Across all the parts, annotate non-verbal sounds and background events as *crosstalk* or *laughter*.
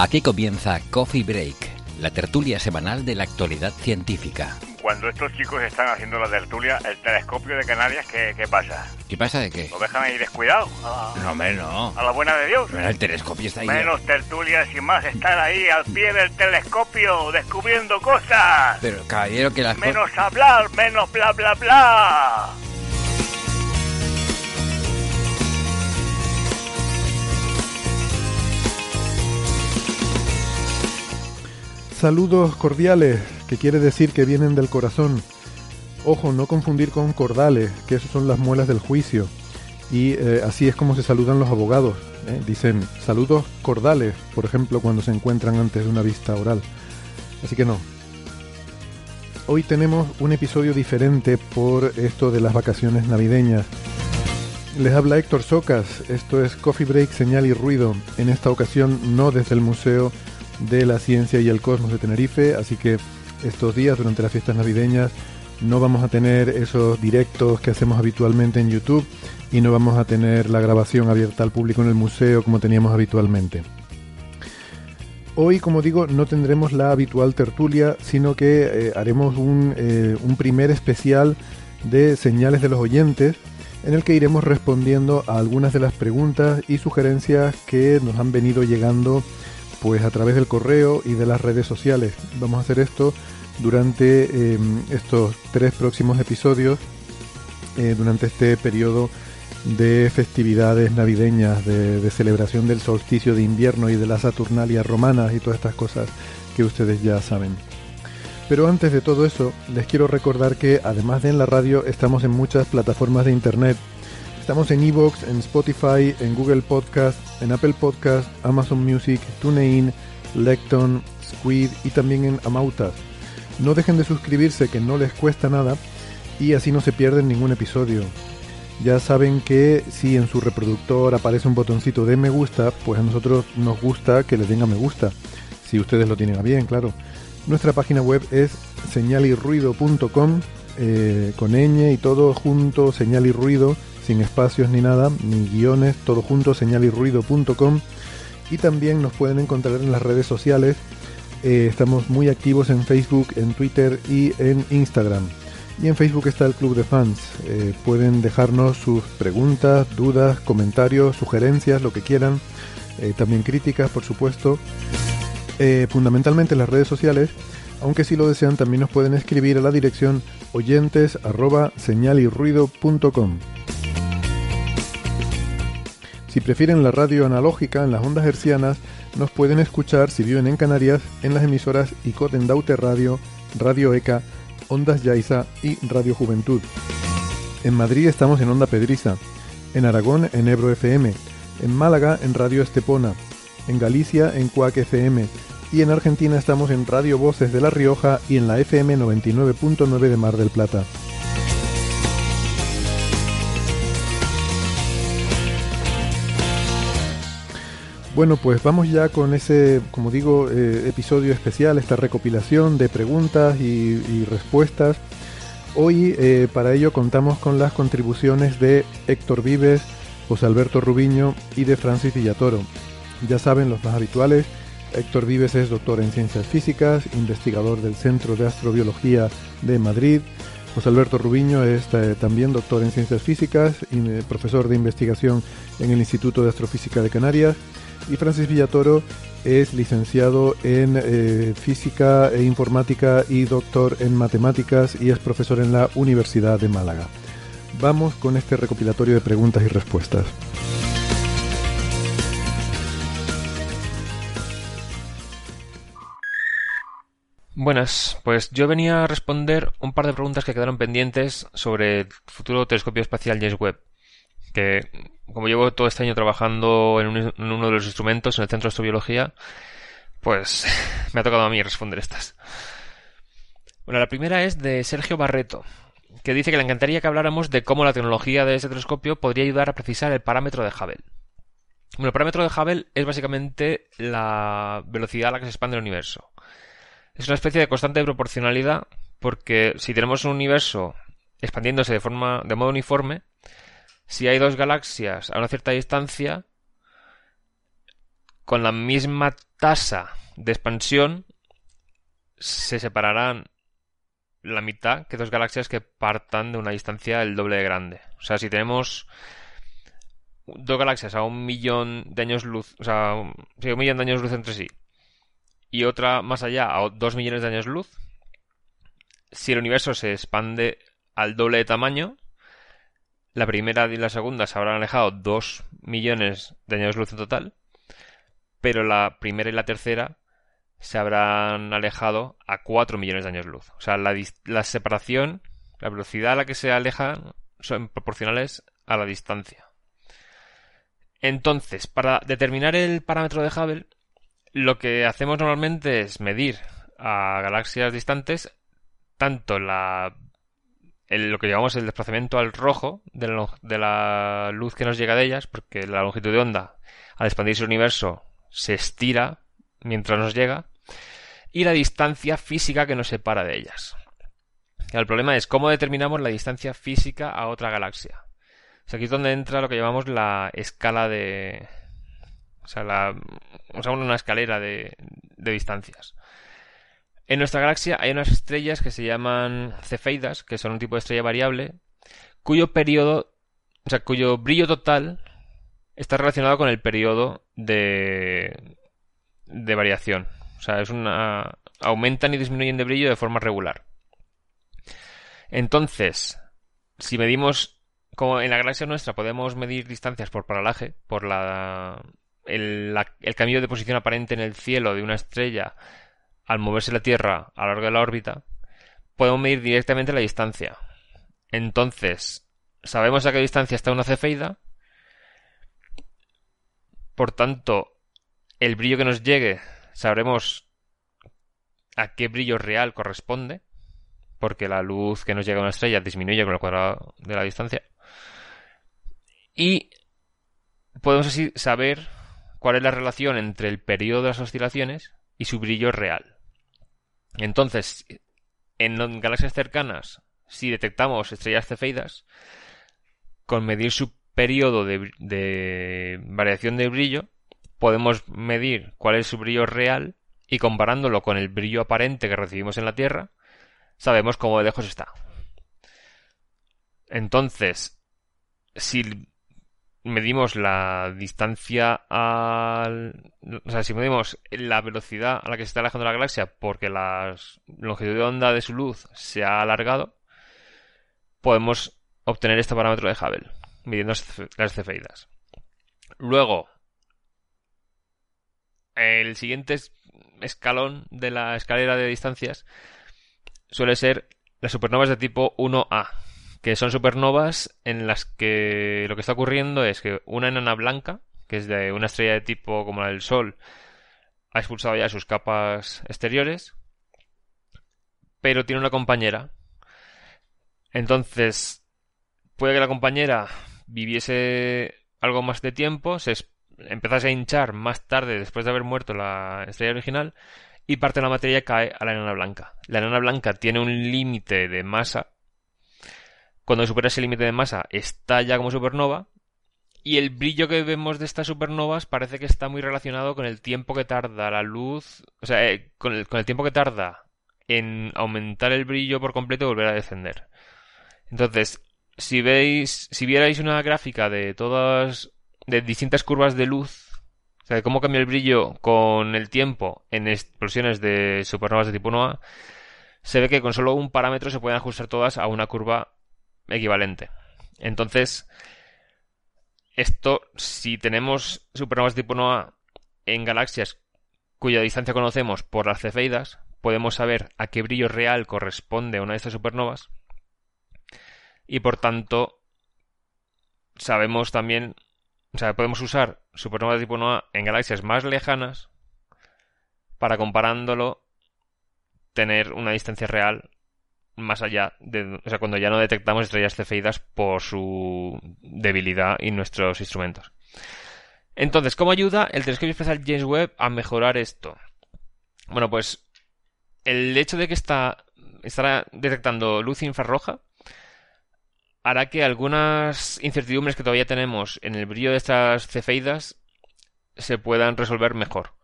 Aquí comienza Coffee Break, la tertulia semanal de la actualidad científica. Cuando estos chicos están haciendo la tertulia, el telescopio de Canarias, ¿qué, qué pasa? ¿Qué pasa de qué? ¿Lo dejan ahí descuidado? A, No, hombre, no. a la buena de Dios. Pero el telescopio está ahí. Menos tertulias y más estar ahí al pie del telescopio descubriendo cosas. Pero, caballero, que las Menos hablar, menos bla bla bla. Saludos cordiales, que quiere decir que vienen del corazón. Ojo, no confundir con cordales, que esos son las muelas del juicio. Y eh, así es como se saludan los abogados. ¿eh? Dicen saludos cordales, por ejemplo, cuando se encuentran antes de una vista oral. Así que no. Hoy tenemos un episodio diferente por esto de las vacaciones navideñas. Les habla Héctor Socas, esto es Coffee Break, Señal y Ruido. En esta ocasión no desde el Museo de la Ciencia y el Cosmos de Tenerife, así que estos días durante las fiestas navideñas no vamos a tener esos directos que hacemos habitualmente en YouTube y no vamos a tener la grabación abierta al público en el museo como teníamos habitualmente. Hoy, como digo, no tendremos la habitual tertulia, sino que eh, haremos un, eh, un primer especial de señales de los oyentes en el que iremos respondiendo a algunas de las preguntas y sugerencias que nos han venido llegando pues a través del correo y de las redes sociales. Vamos a hacer esto durante eh, estos tres próximos episodios, eh, durante este periodo de festividades navideñas, de, de celebración del solsticio de invierno y de las Saturnalias romanas y todas estas cosas que ustedes ya saben. Pero antes de todo eso, les quiero recordar que además de en la radio, estamos en muchas plataformas de internet. Estamos en Evox, en Spotify, en Google Podcast, en Apple Podcast, Amazon Music, TuneIn, Lecton, Squid y también en Amautas. No dejen de suscribirse que no les cuesta nada y así no se pierden ningún episodio. Ya saben que si en su reproductor aparece un botoncito de me gusta, pues a nosotros nos gusta que le den a me gusta. Si ustedes lo tienen a bien, claro. Nuestra página web es señalirruido.com eh, con ñ y todo junto, señal y ruido, sin espacios ni nada, ni guiones, todo junto, señalirruido.com y también nos pueden encontrar en las redes sociales. Eh, estamos muy activos en Facebook, en Twitter y en Instagram. Y en Facebook está el Club de Fans. Eh, pueden dejarnos sus preguntas, dudas, comentarios, sugerencias, lo que quieran. Eh, también críticas, por supuesto. Fundamentalmente en las redes sociales. Aunque si lo desean también nos pueden escribir a la dirección oyentes arroba señalirruido.com. Si prefieren la radio analógica en las ondas hercianas, nos pueden escuchar si viven en Canarias en las emisoras ICOT en Daute Radio, Radio ECA, Ondas Yaiza y Radio Juventud. En Madrid estamos en Onda Pedriza, en Aragón en Ebro FM, en Málaga en Radio Estepona, en Galicia en Cuac FM y en Argentina estamos en Radio Voces de La Rioja y en la FM 99.9 de Mar del Plata. Bueno, pues vamos ya con ese, como digo, eh, episodio especial, esta recopilación de preguntas y, respuestas. Hoy eh, para ello contamos con las contribuciones de Héctor Vives, José Alberto Rubiño y de Francis Villatoro. Ya saben los más habituales, Héctor Vives es doctor en ciencias físicas, investigador del Centro de Astrobiología de Madrid. José Alberto Rubiño es eh, también doctor en ciencias físicas y profesor de investigación en el Instituto de Astrofísica de Canarias. Y Francis Villatoro es licenciado en eh, física e informática y doctor en matemáticas y es profesor en la Universidad de Málaga. Vamos con este recopilatorio de preguntas y respuestas. Buenas, pues yo venía a responder un par de preguntas que quedaron pendientes sobre el futuro telescopio espacial James Webb, que como llevo todo este año trabajando en, uno de los instrumentos, en el Centro de Astrobiología, pues *laughs* me ha tocado a mí responder estas. Bueno, la primera es de Sergio Barreto, que dice que le encantaría que habláramos de cómo la tecnología de este telescopio podría ayudar a precisar el parámetro de Hubble. Bueno, el parámetro de Hubble es básicamente la velocidad a la que se expande el universo. Es una especie de constante de proporcionalidad porque si tenemos un universo expandiéndose de forma de modo uniforme, si hay dos galaxias a una cierta distancia con la misma tasa de expansión se separarán la mitad que dos galaxias que partan de una distancia el doble de grande. O sea, si tenemos dos galaxias a un millón de años luz, o sea, un, un millón de años luz entre sí, y otra más allá a dos millones de años luz, si el universo se expande al doble de tamaño, la primera y la segunda se habrán alejado dos millones de años luz en total, pero la primera y la tercera se habrán alejado a 4 millones de años luz. O sea, la, la separación, la velocidad a la que se alejan son proporcionales a la distancia. Entonces, para determinar el parámetro de Hubble, lo que hacemos normalmente es medir a galaxias distantes tanto la lo que llamamos el desplazamiento al rojo de la, luz que nos llega de ellas, porque la longitud de onda, al expandirse el universo, se estira mientras nos llega, y la distancia física que nos separa de ellas. El problema es cómo determinamos la distancia física a otra galaxia. aquí es donde entra lo que llamamos la escala de... O sea, la, una escalera de distancias. En nuestra galaxia hay unas estrellas que se llaman cefeidas, que son un tipo de estrella variable, cuyo periodo, o sea, cuyo brillo total está relacionado con el periodo de, de variación. O sea, es una, aumentan y disminuyen de brillo de forma regular. Entonces, si medimos, como en la galaxia nuestra podemos medir distancias por paralaje, por la, el, el cambio de posición aparente en el cielo de una estrella al moverse la Tierra a lo largo de la órbita, podemos medir directamente la distancia. Entonces, sabemos a qué distancia está una cefeida, por tanto, el brillo que nos llegue sabremos a qué brillo real corresponde, porque la luz que nos llega a una estrella disminuye con el cuadrado de la distancia. Y podemos así saber cuál es la relación entre el periodo de las oscilaciones y su brillo real. Entonces, en galaxias cercanas, si detectamos estrellas cefeidas, con medir su periodo de, variación de brillo, podemos medir cuál es su brillo real y comparándolo con el brillo aparente que recibimos en la Tierra, sabemos cómo de lejos está. Entonces, si medimos la distancia al... O sea, si medimos la velocidad a la que se está alejando la galaxia porque la longitud de onda de su luz se ha alargado, podemos obtener este parámetro de Hubble, midiendo las cefeidas. Luego, el siguiente escalón de la escalera de distancias suele ser las supernovas de tipo 1A, que son supernovas en las que lo que está ocurriendo es que una enana blanca, que es de una estrella de tipo como la del Sol, ha expulsado ya sus capas exteriores, pero tiene una compañera. Entonces, puede que la compañera viviese algo más de tiempo, se empezase a hinchar más tarde después de haber muerto la estrella original y parte de la materia cae a la enana blanca. La enana blanca tiene un límite de masa. Cuando supera ese límite de masa estalla como supernova y el brillo que vemos de estas supernovas parece que está muy relacionado con el tiempo que tarda la luz, o sea, eh, con, el, tiempo que tarda en aumentar el brillo por completo y volver a descender. Entonces, si veis, si vierais una gráfica de todas de distintas curvas de luz, o sea, de cómo cambia el brillo con el tiempo en explosiones de supernovas de tipo 1A, se ve que con solo un parámetro se pueden ajustar todas a una curva equivalente. Entonces, esto, si tenemos supernovas tipo 1A en galaxias cuya distancia conocemos por las cefeidas, podemos saber a qué brillo real corresponde una de estas supernovas. Y por tanto, sabemos también, o sea, podemos usar supernovas tipo NOA en galaxias más lejanas para comparándolo tener una distancia real más allá de, o sea, cuando ya no detectamos estrellas cefeidas por su debilidad y nuestros instrumentos. Entonces, ¿cómo ayuda el telescopio espacial James Webb a mejorar esto? Bueno, pues el hecho de que está, estará detectando luz infrarroja hará que algunas incertidumbres que todavía tenemos en el brillo de estas cefeidas se puedan resolver mejor.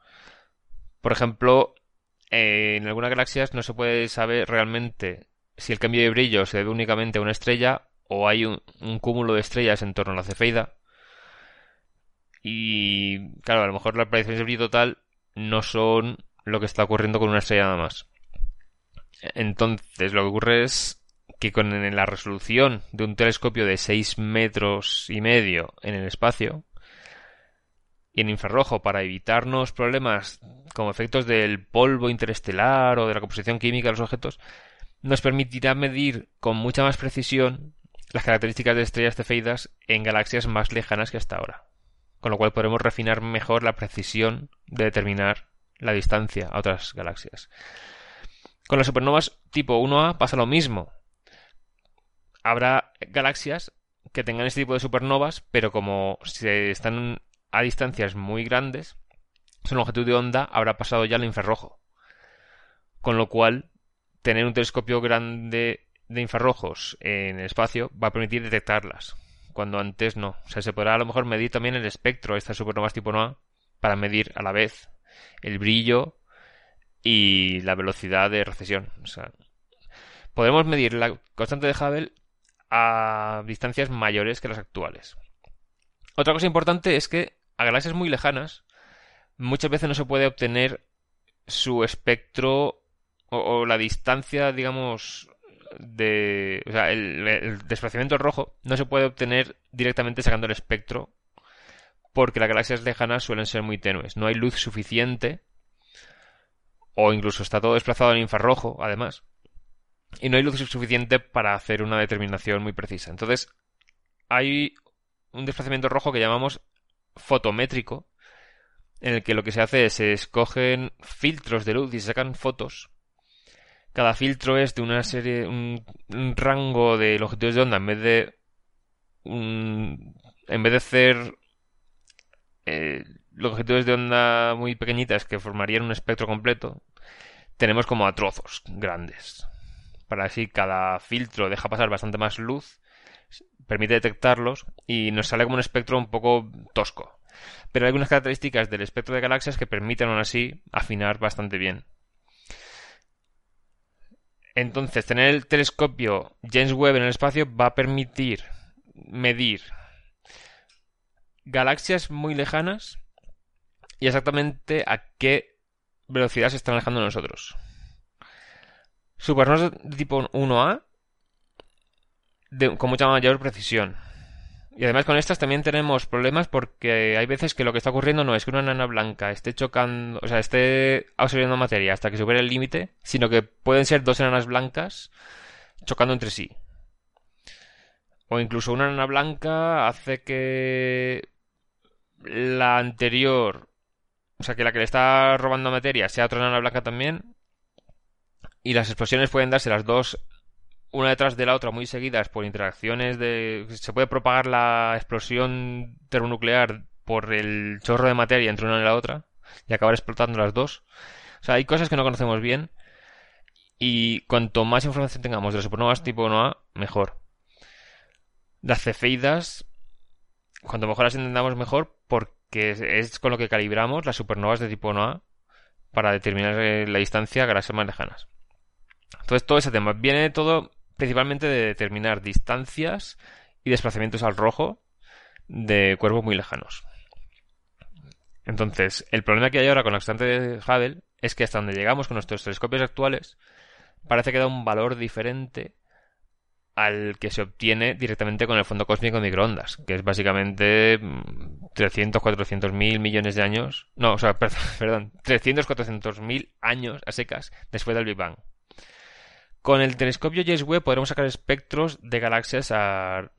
Por ejemplo, en algunas galaxias no se puede saber realmente si el cambio de brillo se debe únicamente a una estrella o hay un, cúmulo de estrellas en torno a la cefeida. Y claro, a lo mejor las predicciones de brillo total no son lo que está ocurriendo con una estrella nada más. Entonces, lo que ocurre es que con la resolución de un telescopio de 6 metros y medio en el espacio y en infrarrojo para evitarnos problemas como efectos del polvo interestelar o de la composición química de los objetos, nos permitirá medir con mucha más precisión las características de estrellas cefeidas en galaxias más lejanas que hasta ahora, con lo cual podremos refinar mejor la precisión de determinar la distancia a otras galaxias. Con las supernovas tipo 1A pasa lo mismo. Habrá galaxias que tengan este tipo de supernovas, pero como se están a distancias muy grandes, su longitud de onda habrá pasado ya al infrarrojo. Con lo cual, tener un telescopio grande de infrarrojos en el espacio va a permitir detectarlas, cuando antes no. O sea, se podrá a lo mejor medir también el espectro de estas supernovas tipo NOA para medir a la vez el brillo y la velocidad de recesión. O sea, podemos medir la constante de Hubble a distancias mayores que las actuales. Otra cosa importante es que a galaxias muy lejanas muchas veces no se puede obtener su espectro o, la distancia, digamos, de... O sea, el, desplazamiento rojo no se puede obtener directamente sacando el espectro porque las galaxias lejanas suelen ser muy tenues. No hay luz suficiente o incluso está todo desplazado en infrarrojo, además. Y no hay luz suficiente para hacer una determinación muy precisa. Entonces, hay un desplazamiento rojo que llamamos fotométrico, en el que lo que se hace es se escogen filtros de luz y se sacan fotos. Cada filtro es de una serie, un, rango de longitudes de onda en vez de en vez de hacer eh, longitudes de onda muy pequeñitas que formarían un espectro completo, tenemos como a trozos grandes. Para así cada filtro deja pasar bastante más luz, permite detectarlos y nos sale como un espectro un poco tosco. Pero hay algunas características del espectro de galaxias que permiten aún así afinar bastante bien. Entonces, tener el telescopio James Webb en el espacio va a permitir medir galaxias muy lejanas y exactamente a qué velocidad se están alejando de nosotros. Supernovas de tipo 1A con mucha mayor precisión. Y además con estas también tenemos problemas porque hay veces que lo que está ocurriendo no es que una enana blanca esté chocando, o sea, esté absorbiendo materia hasta que supere el límite, sino que pueden ser dos enanas blancas chocando entre sí. O incluso una enana blanca hace que la anterior o sea, que la que le está robando materia sea otra enana blanca también. Y las explosiones pueden darse las dos una detrás de la otra muy seguidas por interacciones de... Se puede propagar la explosión termonuclear por el chorro de materia entre una y la otra y acabar explotando las dos. O sea, hay cosas que no conocemos bien y cuanto más información tengamos de las supernovas tipo 1A, mejor. Las cefeidas, cuanto mejor las entendamos mejor, porque que es, con lo que calibramos las supernovas de tipo 1A para determinar eh, la distancia a galaxias más lejanas. Entonces todo ese tema viene todo principalmente de determinar distancias y desplazamientos al rojo de cuerpos muy lejanos. Entonces, el problema que hay ahora con la constante de Hubble es que hasta donde llegamos con nuestros telescopios actuales parece que da un valor diferente al que se obtiene directamente con el fondo cósmico de microondas, que es básicamente 300, 400 mil millones de años. No, o sea, *laughs* perdón, 300, 400 mil años a secas después del Big Bang. Con el telescopio James Webb podremos sacar espectros de galaxias a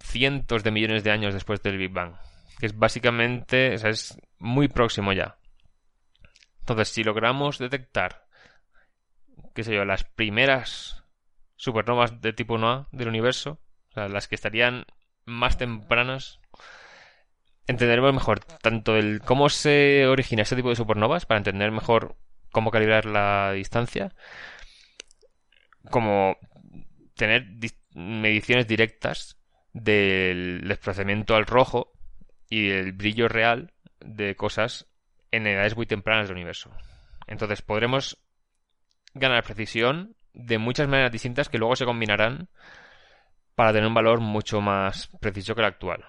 cientos de millones de años después del Big Bang, que es básicamente, o sea, es muy próximo ya. Entonces, si logramos detectar, qué sé yo, las primeras supernovas de tipo NOA del universo, o sea, las que estarían más tempranas, entenderemos mejor tanto el cómo se origina este tipo de supernovas para entender mejor cómo calibrar la distancia, como tener mediciones directas del desplazamiento al rojo y el brillo real de cosas en edades muy tempranas del universo. Entonces podremos ganar precisión de muchas maneras distintas que luego se combinarán para tener un valor mucho más preciso que el actual.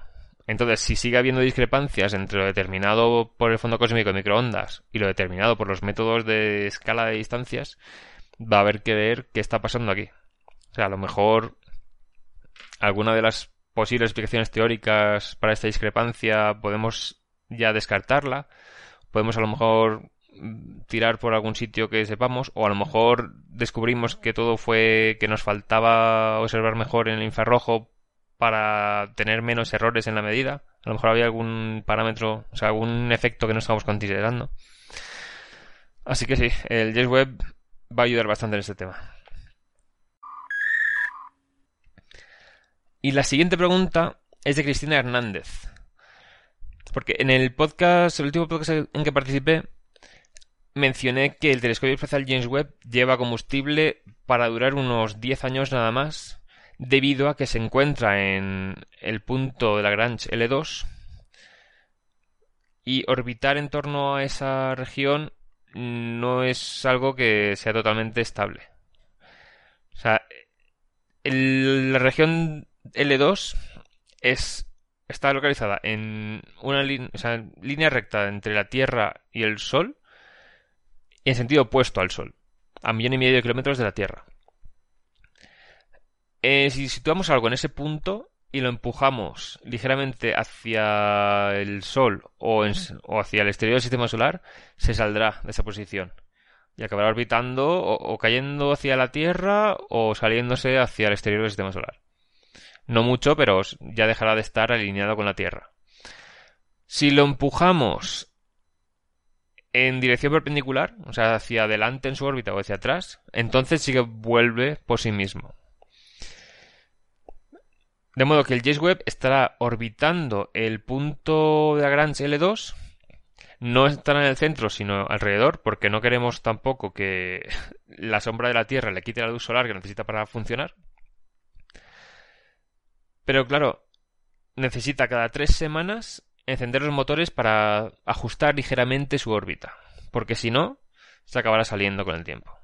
Entonces, si sigue habiendo discrepancias entre lo determinado por el fondo cósmico de microondas y lo determinado por los métodos de escala de distancias, va a haber que ver qué está pasando aquí. O sea, a lo mejor alguna de las posibles explicaciones teóricas para esta discrepancia podemos ya descartarla. Podemos a lo mejor tirar por algún sitio que sepamos o a lo mejor descubrimos que todo fue que nos faltaba observar mejor en el infrarrojo para tener menos errores en la medida. A lo mejor había algún parámetro, o sea, algún efecto que no estamos considerando. Así que sí, el James Webb va a ayudar bastante en este tema. Y la siguiente pregunta es de Cristina Hernández. Porque en el podcast, el último podcast en que participé, mencioné que el telescopio espacial James Webb lleva combustible para durar unos 10 años nada más, debido a que se encuentra en el punto de Lagrange L2 y orbitar en torno a esa región no es algo que sea totalmente estable. O sea, la región L2 es está localizada en una línea recta entre la Tierra y el Sol en sentido opuesto al Sol, a millón y medio de kilómetros de la Tierra. Eh, si situamos algo en ese punto y lo empujamos ligeramente hacia el Sol o, hacia el exterior del sistema solar, se saldrá de esa posición y acabará orbitando o, cayendo hacia la Tierra o saliéndose hacia el exterior del sistema solar. No mucho, pero ya dejará de estar alineado con la Tierra. Si lo empujamos en dirección perpendicular, o sea, hacia adelante en su órbita o hacia atrás, entonces sí que vuelve por sí mismo. De modo que el James Webb estará orbitando el punto de Lagrange L2, no estará en el centro, sino alrededor, porque no queremos tampoco que *laughs* la sombra de la Tierra le quite la luz solar que necesita para funcionar. Pero claro, necesita cada tres semanas encender los motores para ajustar ligeramente su órbita, porque si no, se acabará saliendo con el tiempo.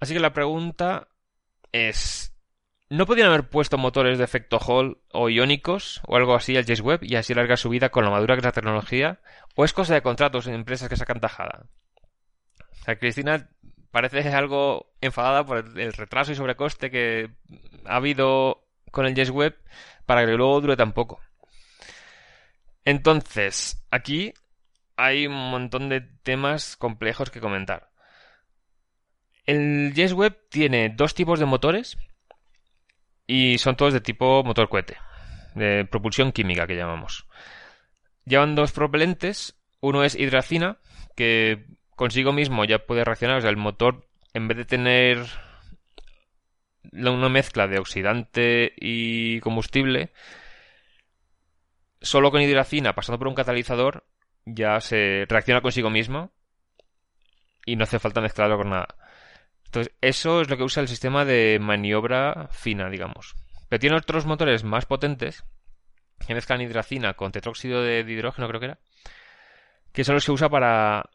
Así que la pregunta es, ¿No podrían haber puesto motores de efecto Hall o iónicos o algo así al James Webb y así largar su vida con la madura que es la tecnología? ¿O es cosa de contratos en empresas que sacan tajada? O sea, Cristina parece algo enfadada por el retraso y sobrecoste que ha habido con el James Webb para que luego dure tan poco. Entonces, aquí hay un montón de temas complejos que comentar. El James Webb tiene dos tipos de motores y son todos de tipo motor cohete, de propulsión química que llamamos. Llevan dos propelentes, uno es hidracina, que consigo mismo ya puede reaccionar, o sea, el motor en vez de tener una mezcla de oxidante y combustible, solo con hidracina pasando por un catalizador ya se reacciona consigo mismo y no hace falta mezclarlo con nada. Entonces, eso es lo que usa el sistema de maniobra fina, digamos. Pero tiene otros motores más potentes que mezclan hidracina con tetróxido de hidrógeno, creo que era, que son los que usa para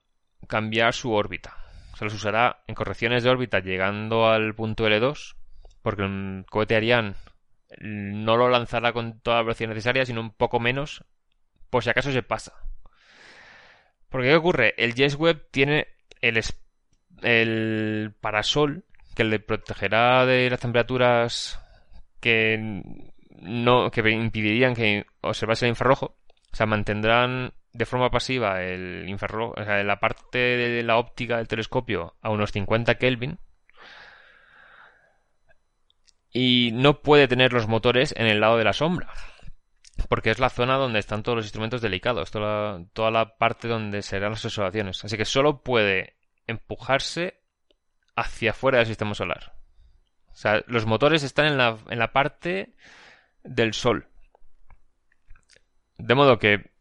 cambiar su órbita. Se los usará en correcciones de órbita llegando al punto L2, porque el cohete Ariane no lo lanzará con toda la velocidad necesaria, sino un poco menos, por si acaso se pasa. Porque ¿qué ocurre? El James Webb tiene el el parasol que le protegerá de las temperaturas que no que impedirían que observase el infrarrojo. O sea, mantendrán de forma pasiva el infrarrojo, o sea, la parte de la óptica del telescopio a unos 50 Kelvin. Y no puede tener los motores en el lado de la sombra. Porque es la zona donde están todos los instrumentos delicados, toda la, toda la parte donde serán las observaciones. Así que solo puede empujarse hacia afuera del sistema solar. O sea, los motores están en la, en la parte del Sol. De modo que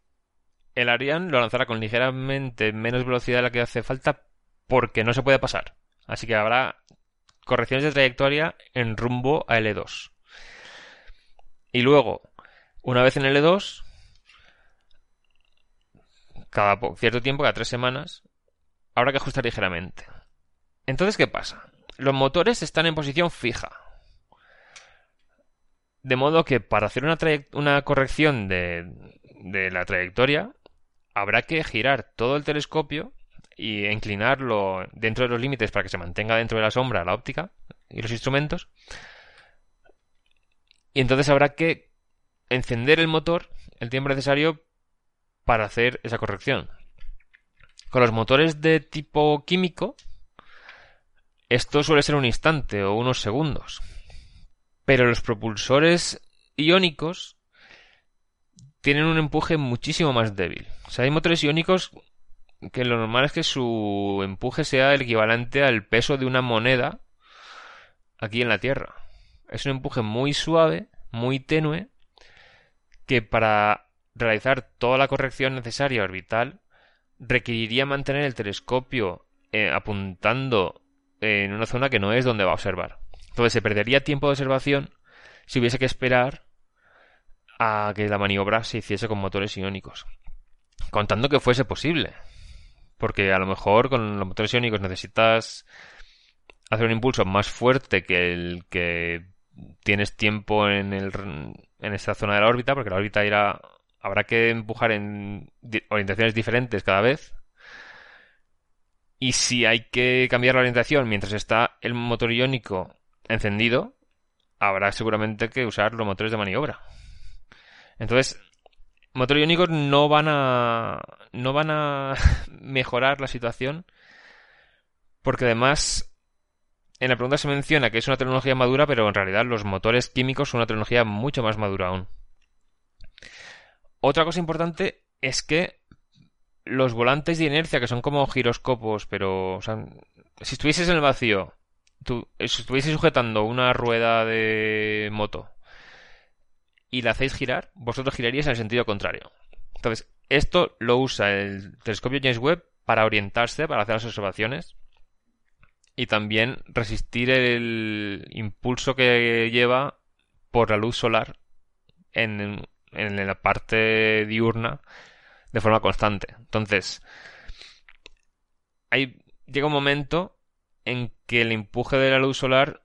el Ariane lo lanzará con ligeramente menos velocidad de la que hace falta porque no se puede pasar. Así que habrá correcciones de trayectoria en rumbo a L2. Y luego, una vez en L2, cada cierto tiempo, cada tres semanas, habrá que ajustar ligeramente. Entonces, ¿qué pasa? Los motores están en posición fija. De modo que para hacer una, corrección de la trayectoria, habrá que girar todo el telescopio y inclinarlo dentro de los límites para que se mantenga dentro de la sombra la óptica y los instrumentos. Y entonces habrá que encender el motor el tiempo necesario para hacer esa corrección. Con los motores de tipo químico, esto suele ser un instante o unos segundos. Pero los propulsores iónicos tienen un empuje muchísimo más débil. O sea, hay motores iónicos que lo normal es que su empuje sea el equivalente al peso de una moneda aquí en la Tierra. Es un empuje muy suave, muy tenue, que para realizar toda la corrección necesaria orbital requeriría mantener el telescopio eh, apuntando en una zona que no es donde va a observar. Entonces se perdería tiempo de observación si hubiese que esperar a que la maniobra se hiciese con motores iónicos. Contando que fuese posible. Porque a lo mejor con los motores iónicos necesitas hacer un impulso más fuerte que el que tienes tiempo en, el, en esta zona de la órbita, porque la órbita irá, habrá que empujar en orientaciones diferentes cada vez. Y si hay que cambiar la orientación mientras está el motor iónico encendido, habrá seguramente que usar los motores de maniobra. Entonces, motores iónicos no van a no van a *laughs* mejorar la situación porque además en la pregunta se menciona que es una tecnología madura, pero en realidad los motores químicos son una tecnología mucho más madura aún. Otra cosa importante es que los volantes de inercia, que son como giroscopos, pero si estuvieses en el vacío, tú, si estuvieses sujetando una rueda de moto y la hacéis girar, vosotros giraríais en el sentido contrario. Entonces, esto lo usa el telescopio James Webb para orientarse, para hacer las observaciones y también resistir el impulso que lleva por la luz solar en, en la parte diurna de forma constante. Entonces, hay, llega un momento en que el empuje de la luz solar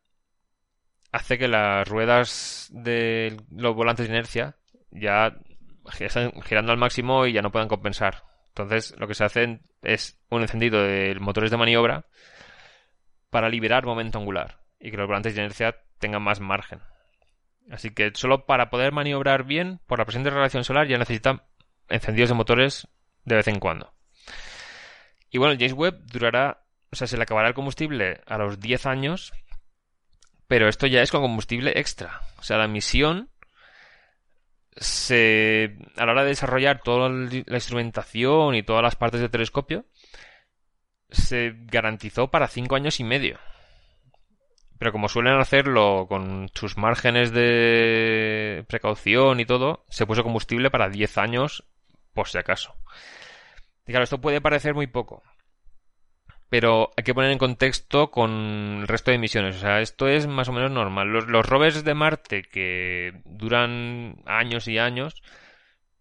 hace que las ruedas de los volantes de inercia ya están girando al máximo y ya no puedan compensar. Entonces, lo que se hace es un encendido de motores de maniobra para liberar momento angular y que los volantes de inercia tengan más margen. Así que solo para poder maniobrar bien por la presente radiación solar ya necesitan encendidos de motores de vez en cuando. Y bueno, el James Webb durará, o sea, se le acabará el combustible a los 10 años, pero esto ya es con combustible extra. O sea, la misión se a la hora de desarrollar toda la instrumentación y todas las partes del telescopio se garantizó para cinco años y medio. Pero como suelen hacerlo con sus márgenes de precaución y todo, se puso combustible para 10 años por si acaso. Y claro, esto puede parecer muy poco. Pero hay que poner en contexto con el resto de misiones. O sea, esto es más o menos normal. Los, los rovers de Marte que duran años y años,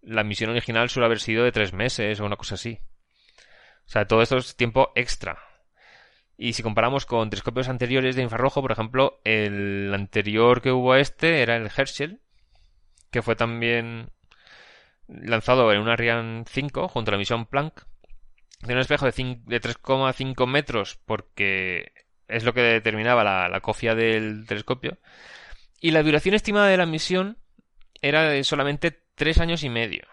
la misión original suele haber sido de tres meses o una cosa así. O sea, todo esto es tiempo extra. Y si comparamos con telescopios anteriores de infrarrojo, por ejemplo, el anterior que hubo a este era el Herschel, que fue también lanzado en un Ariane 5 junto a la misión Planck. Tiene un espejo de, 3,5 metros porque es lo que determinaba la, cofia del telescopio. Y la duración estimada de la misión era de solamente tres años y medio.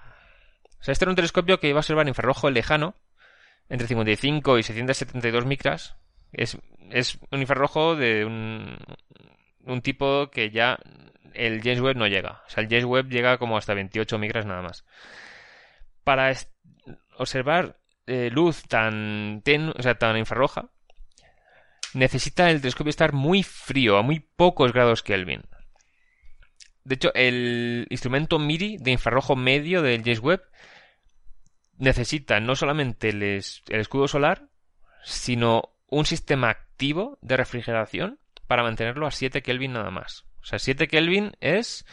O sea, este era un telescopio que iba a observar infrarrojo lejano, entre 55 y 672 micras. Es, es un infrarrojo de un, un tipo que ya el James Webb no llega. O sea, el James Webb llega como hasta 28 micras nada más. Para observar eh, luz tan, ten, o sea, tan infrarroja, necesita el telescopio estar muy frío, a muy pocos grados Kelvin. De hecho, el instrumento MIRI de infrarrojo medio del James Webb necesita no solamente el, el escudo solar, sino un sistema activo de refrigeración para mantenerlo a 7 Kelvin nada más. O sea, 7 Kelvin es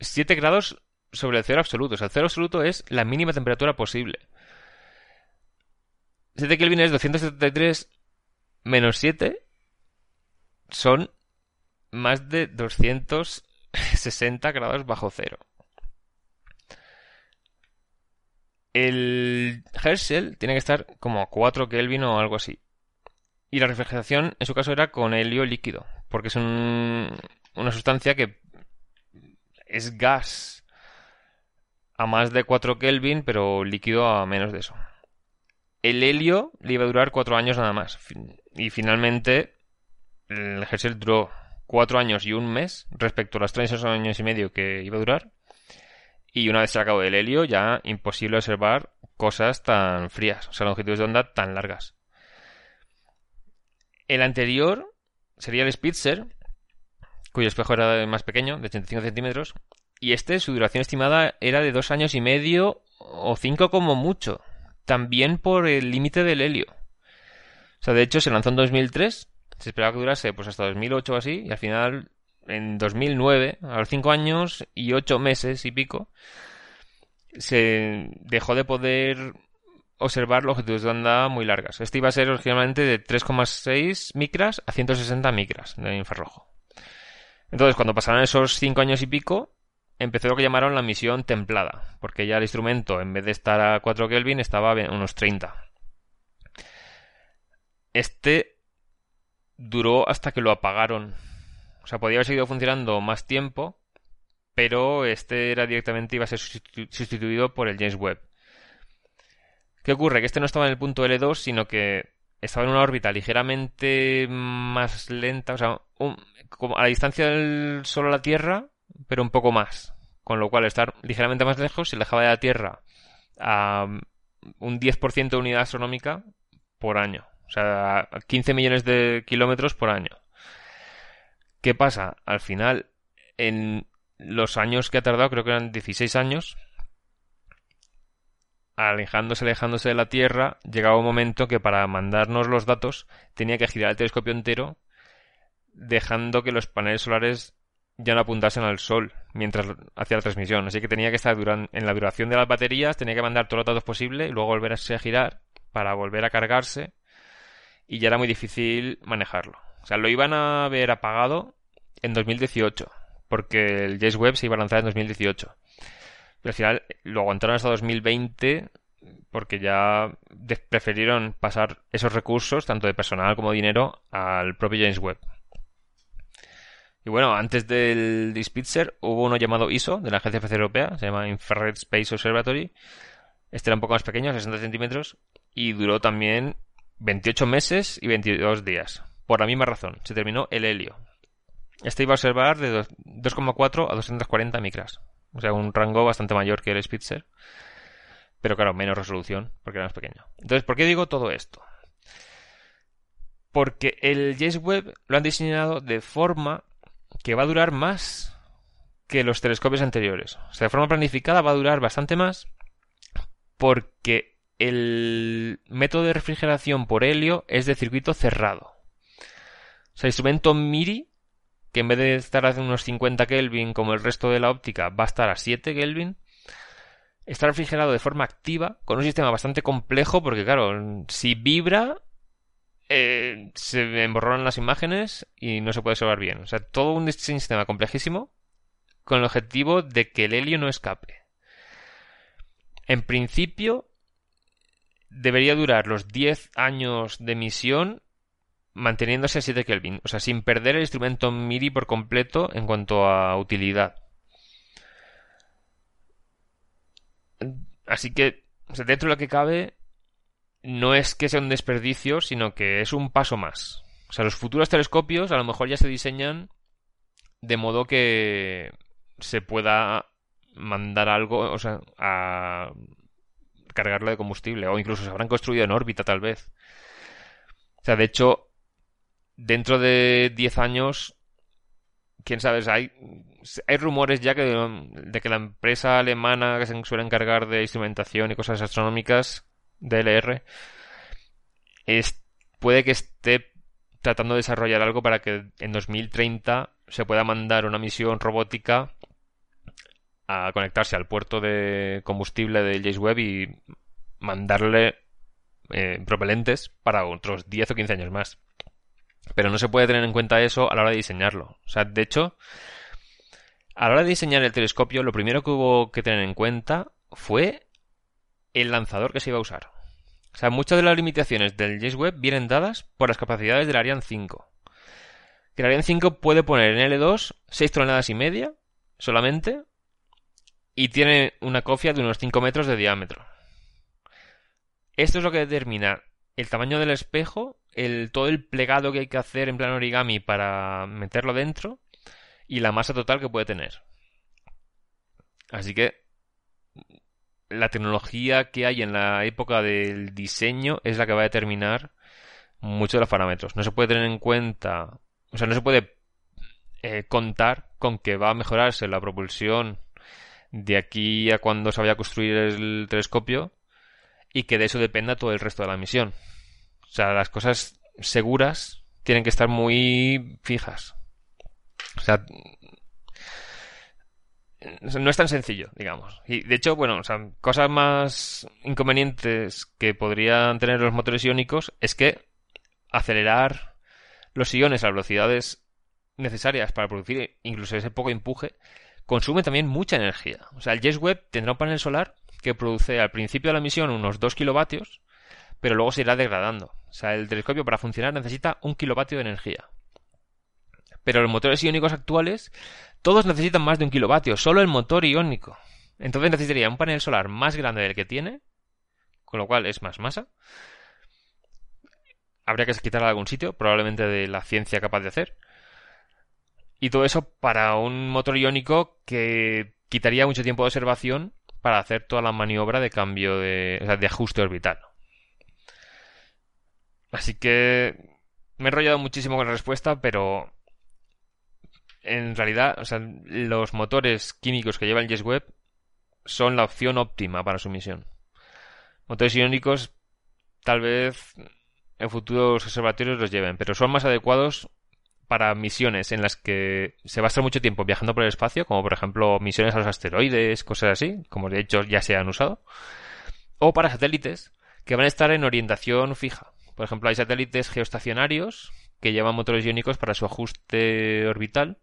7 grados sobre el cero absoluto. O sea, el cero absoluto es la mínima temperatura posible. 7 Kelvin es 273 menos 7. Son más de 260 grados bajo cero. El Herschel tiene que estar como a 4 Kelvin o algo así. Y la refrigeración, en su caso, era con helio líquido, porque es un, una sustancia que es gas a más de 4 Kelvin, pero líquido a menos de eso. El helio le iba a durar 4 años nada más. Y finalmente, el Herschel duró 4 años y un mes respecto a los 3 años y medio que iba a durar. Y una vez se acabó el helio, ya imposible observar cosas tan frías, o sea, longitudes de onda tan largas. El anterior sería el Spitzer, cuyo espejo era más pequeño, de 85 centímetros, y este, su duración estimada era de dos años y medio o cinco como mucho, también por el límite del helio. O sea, de hecho, se lanzó en 2003, se esperaba que durase pues hasta 2008 o así, y al final, en 2009, a los cinco años y ocho meses y pico, se dejó de poder observar longitudes de onda muy largas. Este iba a ser originalmente de 3,6 micras a 160 micras de infrarrojo. Entonces, cuando pasaron esos 5 años y pico, empezó lo que llamaron la misión templada, porque ya el instrumento, en vez de estar a 4 Kelvin, estaba a unos 30. Este duró hasta que lo apagaron. O sea, podía haber seguido funcionando más tiempo, pero este era directamente iba a ser sustituido por el James Webb. ¿Qué ocurre? Que este no estaba en el punto L2, sino que estaba en una órbita ligeramente más lenta, o sea, como a la distancia del Sol a la Tierra, pero un poco más. Con lo cual, estar ligeramente más lejos se alejaba de la Tierra a un 10% de unidad astronómica por año. O sea, a 15 millones de kilómetros por año. ¿Qué pasa? Al final, en los años que ha tardado, creo que eran 16 años, alejándose, alejándose de la Tierra, llegaba un momento que para mandarnos los datos tenía que girar el telescopio entero, dejando que los paneles solares ya no apuntasen al Sol mientras hacía la transmisión. Así que tenía que estar en la duración de las baterías, tenía que mandar todos los datos posibles y luego volver a girar para volver a cargarse y ya era muy difícil manejarlo. O sea, lo iban a ver apagado en 2018 porque el James Webb se iba a lanzar en 2018 al final lo aguantaron hasta 2020 porque ya prefirieron pasar esos recursos, tanto de personal como de dinero, al propio James Webb. Y bueno, antes del Spitzer hubo uno llamado ISO, de la Agencia Espacial Europea, se llama Infrared Space Observatory. Este era un poco más pequeño, 60 centímetros, y duró también 28 meses y 22 días. Por la misma razón, se terminó el helio. Este iba a observar de 2,4 a 240 micras. O sea, un rango bastante mayor que el Spitzer. Pero claro, menos resolución, porque era más pequeño. Entonces, ¿por qué digo todo esto? Porque el James Webb lo han diseñado de forma que va a durar más que los telescopios anteriores. O sea, de forma planificada va a durar bastante más porque el método de refrigeración por helio es de circuito cerrado. O sea, el instrumento MIRI que en vez de estar a unos 50 Kelvin como el resto de la óptica, va a estar a 7 Kelvin. Está refrigerado de forma activa, con un sistema bastante complejo, porque claro, si vibra, eh, se emborronan las imágenes y no se puede observar bien. O sea, todo un sistema complejísimo con el objetivo de que el helio no escape. En principio, debería durar los 10 años de misión manteniéndose a 7 Kelvin, o sea, sin perder el instrumento MIDI por completo en cuanto a utilidad. Así que, dentro de lo que cabe, no es que sea un desperdicio, sino que es un paso más. O sea, los futuros telescopios a lo mejor ya se diseñan de modo que se pueda mandar algo, o sea, a cargarlo de combustible, o incluso se habrán construido en órbita tal vez. O sea, de hecho, dentro de 10 años, quién sabe, hay, hay rumores ya que de, que la empresa alemana que se suele encargar de instrumentación y cosas astronómicas, DLR, es, puede que esté tratando de desarrollar algo para que en 2030 se pueda mandar una misión robótica a conectarse al puerto de combustible del James Webb y mandarle eh, propelentes para otros 10 o 15 años más. Pero no se puede tener en cuenta eso a la hora de diseñarlo. O sea, de hecho, a la hora de diseñar el telescopio, lo primero que hubo que tener en cuenta fue el lanzador que se iba a usar. O sea, muchas de las limitaciones del James Webb vienen dadas por las capacidades del Ariane 5. Que el Ariane 5 puede poner en L2 6 toneladas y media solamente y tiene una cofia de unos 5 metros de diámetro. Esto es lo que determina el tamaño del espejo, el, todo el plegado que hay que hacer en plan origami para meterlo dentro y la masa total que puede tener. Así que la tecnología que hay en la época del diseño es la que va a determinar muchos de los parámetros. No se puede tener en cuenta, o sea, no se puede eh, contar con que va a mejorarse la propulsión de aquí a cuando se vaya a construir el telescopio y que de eso dependa todo el resto de la misión. O sea, las cosas seguras tienen que estar muy fijas. O sea, no es tan sencillo, digamos. Y de hecho, bueno, o sea, cosas más inconvenientes que podrían tener los motores iónicos es que acelerar los iones a velocidades necesarias para producir incluso ese poco empuje consume también mucha energía. O sea, el James Webb tendrá un panel solar que produce al principio de la misión unos 2 kilovatios, pero luego se irá degradando. O sea, el telescopio para funcionar necesita un kilovatio de energía. Pero los motores iónicos actuales todos necesitan más de un kilovatio, solo el motor iónico. Entonces necesitaría un panel solar más grande del que tiene, con lo cual es más masa. Habría que quitarla de algún sitio, probablemente de la ciencia capaz de hacer. Y todo eso para un motor iónico que quitaría mucho tiempo de observación para hacer toda la maniobra de cambio de, o sea, de ajuste orbital. Así que me he enrollado muchísimo con la respuesta, pero en realidad, o sea, los motores químicos que lleva el Yes Web son la opción óptima para su misión. Motores iónicos, tal vez en futuros observatorios los lleven, pero son más adecuados para misiones en las que se va a estar mucho tiempo viajando por el espacio, como por ejemplo misiones a los asteroides, cosas así, como de hecho ya se han usado, o para satélites que van a estar en orientación fija. Por ejemplo, hay satélites geoestacionarios que llevan motores iónicos para su ajuste orbital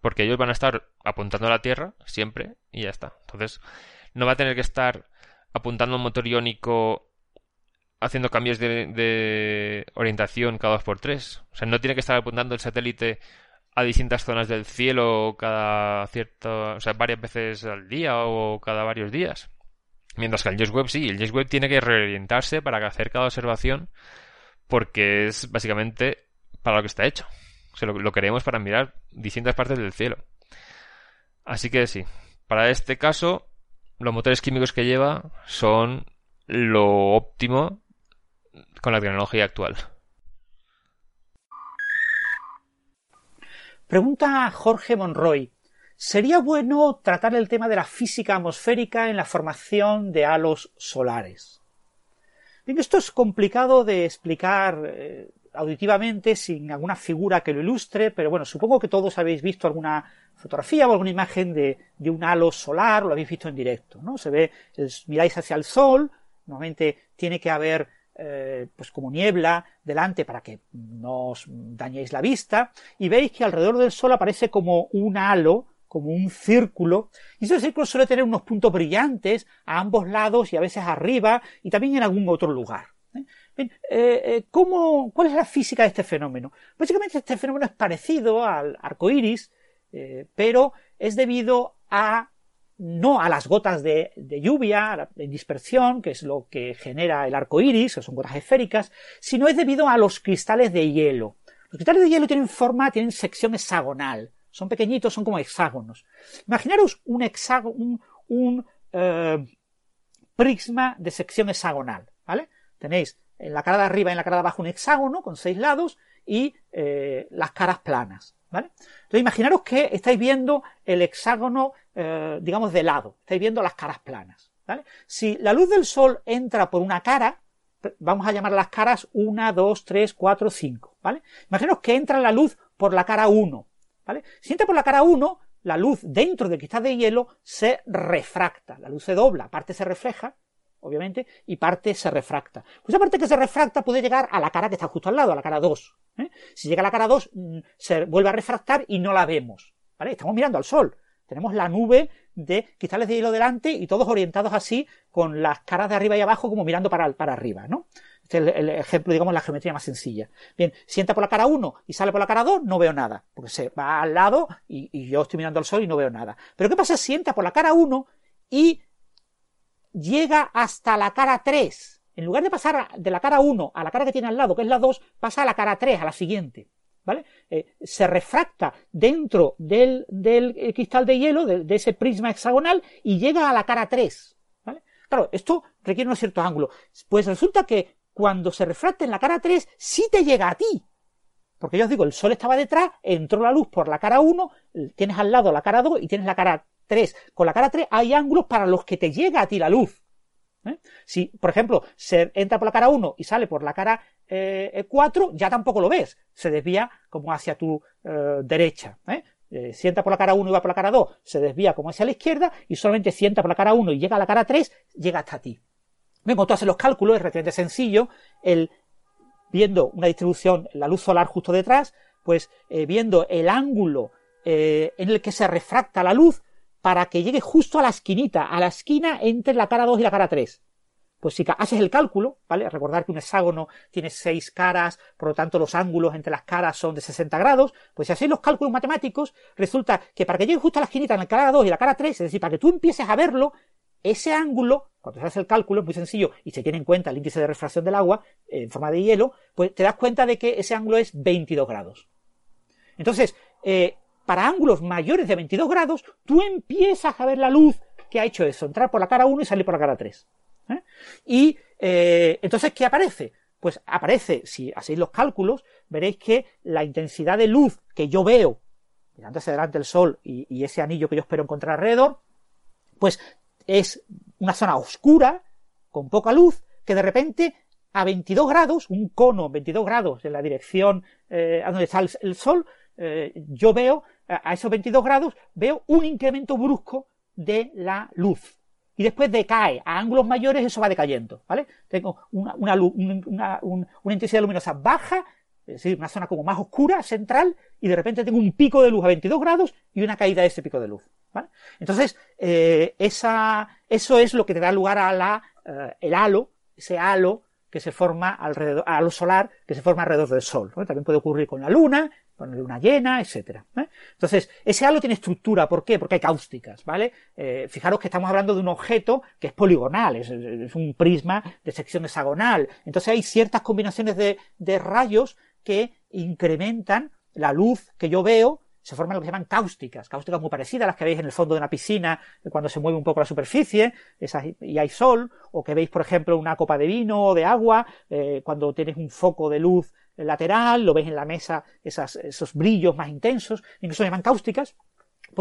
porque ellos van a estar apuntando a la Tierra siempre y ya está. Entonces, no va a tener que estar apuntando un motor iónico haciendo cambios de, orientación cada dos por tres. O sea, no tiene que estar apuntando el satélite a distintas zonas del cielo cada cierto, o sea, varias veces al día o cada varios días. Mientras que el James Webb sí, el James Webb tiene que reorientarse para hacer cada observación porque es básicamente para lo que está hecho lo, queremos para mirar distintas partes del cielo. Así que sí, para este caso, los motores químicos que lleva son lo óptimo con la tecnología actual. Pregunta Jorge Monroy. ¿Sería bueno tratar el tema de la física atmosférica en la formación de halos solares? Bien, esto es complicado de explicar eh, auditivamente sin alguna figura que lo ilustre, pero bueno, supongo que todos habéis visto alguna fotografía o alguna imagen de, un halo solar, lo habéis visto en directo, ¿no? Se ve, miráis hacia el sol, normalmente tiene que haber eh, pues como niebla delante para que no os dañéis la vista, y veis que alrededor del sol aparece como un halo, como un círculo, y ese círculo suele tener unos puntos brillantes a ambos lados y a veces arriba y también en algún otro lugar. ¿eh? Bien, eh, eh, ¿cómo, ¿Cuál es la física de este fenómeno? Básicamente este fenómeno es parecido al arco iris, pero es debido a no a las gotas de, lluvia, a la dispersión, que es lo que genera el arco iris, que son gotas esféricas, sino es debido a los cristales de hielo. Los cristales de hielo tienen forma, tienen sección hexagonal. Son pequeñitos, son como hexágonos. Imaginaros un hexágono, un, eh, prisma de sección hexagonal, ¿vale? Tenéis en la cara de arriba y en la cara de abajo un hexágono con seis lados y eh, las caras planas, ¿vale? Entonces imaginaros que estáis viendo el hexágono, eh, digamos, de lado, estáis viendo las caras planas. Si la luz del sol entra por una cara, vamos a llamar las caras 1, 2, 3, 4, 5, ¿vale? Imaginaros que entra la luz por la cara 1, ¿vale? Si entra por la cara 1, la luz dentro del cristal de hielo se refracta, la luz se dobla, parte se refleja, obviamente, y parte se refracta. Pues esa parte que se refracta puede llegar a la cara que está justo al lado, a la cara 2. ¿eh? Si llega a la cara 2, mm, se vuelve a refractar y no la vemos. ¿vale? Estamos mirando al sol. Tenemos la nube de cristales de hielo delante y todos orientados así, con las caras de arriba y abajo como mirando para, para arriba, ¿no? Este es el, ejemplo, digamos, la geometría más sencilla. Bien, si entra por la cara 1 y sale por la cara 2, no veo nada, porque se va al lado y, yo estoy mirando al sol y no veo nada. Pero ¿qué pasa si entra por la cara 1 y llega hasta la cara 3? En lugar de pasar de la cara 1 a la cara que tiene al lado, que es la 2, pasa a la cara 3, a la siguiente. ¿Vale? Eh, se refracta dentro del, del cristal de hielo, de, de, ese prisma hexagonal, y llega a la cara 3. ¿vale? Claro, esto requiere unos ciertos ángulos. Pues resulta que cuando se refracta en la cara 3, sí te llega a ti. Porque yo os digo, el sol estaba detrás, entró la luz por la cara 1, tienes al lado la cara 2 y tienes la cara 3. Con la cara 3 hay ángulos para los que te llega a ti la luz. ¿Eh? Si, por ejemplo, se entra por la cara 1 y sale por la cara eh, 4, ya tampoco lo ves. Se desvía como hacia tu eh, derecha. ¿eh? si entra por la cara 1 y va por la cara 2, se desvía como hacia la izquierda y solamente si entra por la cara 1 y llega a la cara 3, llega hasta ti. Cuando tú haces los cálculos es relativamente sencillo. El, viendo una distribución, la luz solar justo detrás, pues eh, viendo el ángulo eh, en el que se refracta la luz para que llegue justo a la esquinita, a la esquina entre la cara 2 y la cara 3. Pues si haces el cálculo, ¿vale? Recordar que un hexágono tiene seis caras, por lo tanto los ángulos entre las caras son de 60 grados, pues si hacéis los cálculos matemáticos, resulta que para que llegue justo a la esquinita en la cara 2 y la cara 3, es decir, para que tú empieces a verlo, ese ángulo, cuando se hace el cálculo, es muy sencillo y se tiene en cuenta el índice de refracción del agua eh, en forma de hielo, pues te das cuenta de que ese ángulo es 22 grados. Entonces, eh, para ángulos mayores de 22 grados, tú empiezas a ver la luz que ha hecho eso, entrar por la cara 1 y salir por la cara 3. ¿eh? Y entonces, ¿qué aparece? Pues aparece, si hacéis los cálculos, veréis que la intensidad de luz que yo veo, mirando hacia delante el sol y, y ese anillo que yo espero encontrar alrededor, pues es una zona oscura, con poca luz, que de repente a 22 grados, un cono 22 grados en la dirección eh, a donde está el, sol, eh, yo veo a esos 22 grados, veo un incremento brusco de la luz. Y después decae. A ángulos mayores eso va decayendo, ¿vale? Tengo una, una, una, una intensidad luminosa baja, es decir, una zona como más oscura, central, y de repente tengo un pico de luz a 22 grados y una caída de ese pico de luz. Entonces, eh, eso es lo que te da lugar a la, eh, el halo, ese halo que se forma alrededor, halo solar que se forma alrededor del Sol. También puede ocurrir con la Luna, con la luna llena, etcétera. ¿eh? Entonces, ese halo tiene estructura, ¿por qué? Porque hay cáusticas, ¿vale? Fijaros que estamos hablando de un objeto que es poligonal, es, un prisma de sección hexagonal. Entonces hay ciertas combinaciones de rayos que incrementan la luz que yo veo se forman lo que se llaman cáusticas, cáusticas muy parecidas a las que veis en el fondo de una piscina cuando se mueve un poco la superficie y hay sol, o que veis, por ejemplo, una copa de vino o de agua, eh, cuando tienes un foco de luz lateral, lo veis en la mesa, esos brillos más intensos, incluso se llaman cáusticas,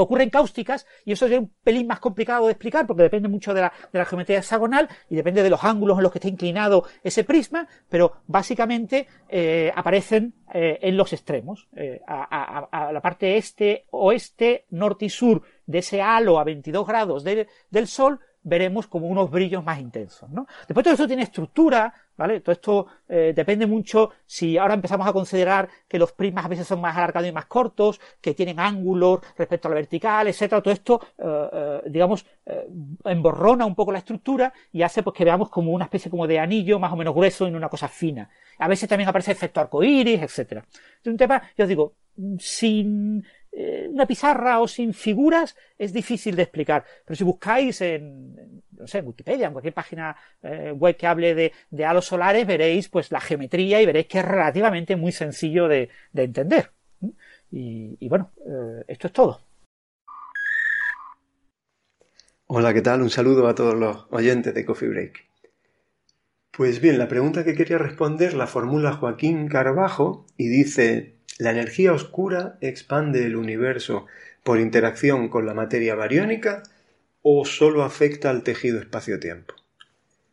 ocurren cáusticas y eso es un pelín más complicado de explicar porque depende mucho de la, de la, geometría hexagonal y depende de los ángulos en los que está inclinado ese prisma, pero básicamente eh, aparecen eh, en los extremos, eh, a, la parte este, oeste, norte y sur de ese halo a 22 grados de, del Sol, veremos como unos brillos más intensos. ¿no? Después todo esto tiene estructura, ¿vale? Todo esto eh, depende mucho si ahora empezamos a considerar que los prismas a veces son más alargados y más cortos, que tienen ángulos respecto a la vertical, etcétera. Todo esto, eh, eh, digamos, emborrona un poco la estructura y hace pues que veamos como una especie como de anillo más o menos grueso en una cosa fina. A veces también aparece efecto arcoíris, etcétera. Es un tema, yo os digo, sin eh, una pizarra o sin figuras es difícil de explicar. Pero si buscáis en, no sé, Wikipedia, en cualquier página eh, web que hable de, de, halos solares, veréis pues la geometría y veréis que es relativamente muy sencillo de, de entender. Y, y bueno, eh, esto es todo. Hola, ¿qué tal? Un saludo a todos los oyentes de Coffee Break. Pues bien, la pregunta que quería responder la formula Joaquín Carbajo y dice, la energía oscura expande el universo por interacción con la materia bariónica o solo afecta al tejido espacio-tiempo.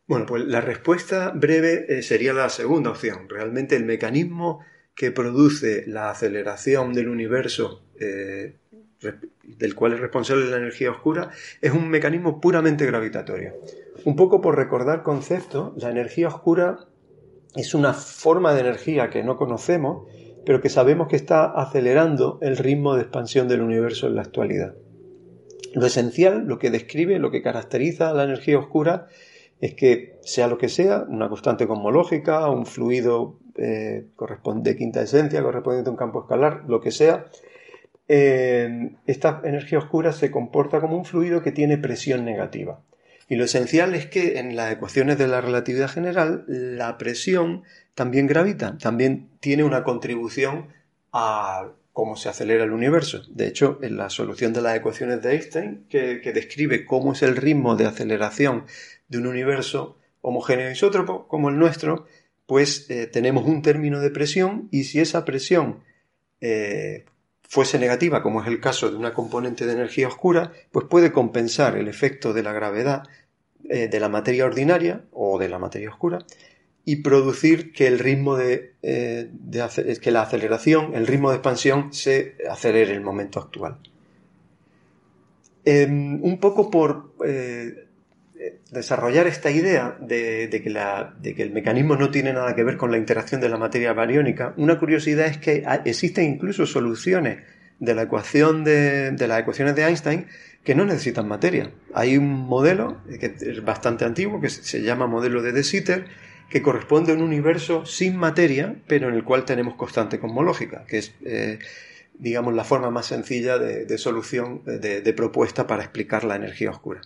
Bueno, pues la respuesta breve eh, sería la segunda opción. Realmente el mecanismo que produce la aceleración del universo, eh, del cual es responsable la energía oscura, es un mecanismo puramente gravitatorio. Un poco por recordar concepto, la energía oscura es una forma de energía que no conocemos pero que sabemos que está acelerando el ritmo de expansión del universo en la actualidad. Lo esencial, lo que describe, lo que caracteriza a la energía oscura, es que sea lo que sea, una constante cosmológica, un fluido eh, de quinta esencia correspondiente a un campo escalar, lo que sea, eh, esta energía oscura se comporta como un fluido que tiene presión negativa. Y lo esencial es que en las ecuaciones de la relatividad general la presión también gravita, también tiene una contribución a cómo se acelera el universo. De hecho, en la solución de las ecuaciones de Einstein, que, describe cómo es el ritmo de aceleración de un universo homogéneo isótropo como el nuestro, pues eh, tenemos un término de presión y si esa presión eh, fuese negativa, como es el caso de una componente de energía oscura, pues puede compensar el efecto de la gravedad eh, de la materia ordinaria o de la materia oscura y producir que el ritmo de, eh, que la aceleración, el ritmo de expansión se acelere en el momento actual. Em, un poco por eh, desarrollar esta idea de, que la, de, que el mecanismo no tiene nada que ver con la interacción de la materia bariónica, una curiosidad es que existen incluso soluciones de la ecuación de, de las ecuaciones de Einstein que no necesitan materia. Hay un modelo que es bastante antiguo que se llama modelo de De Sitter que corresponde a un universo sin materia, pero en el cual tenemos constante cosmológica, que es, eh, digamos, la forma más sencilla de, solución, de, propuesta para explicar la energía oscura.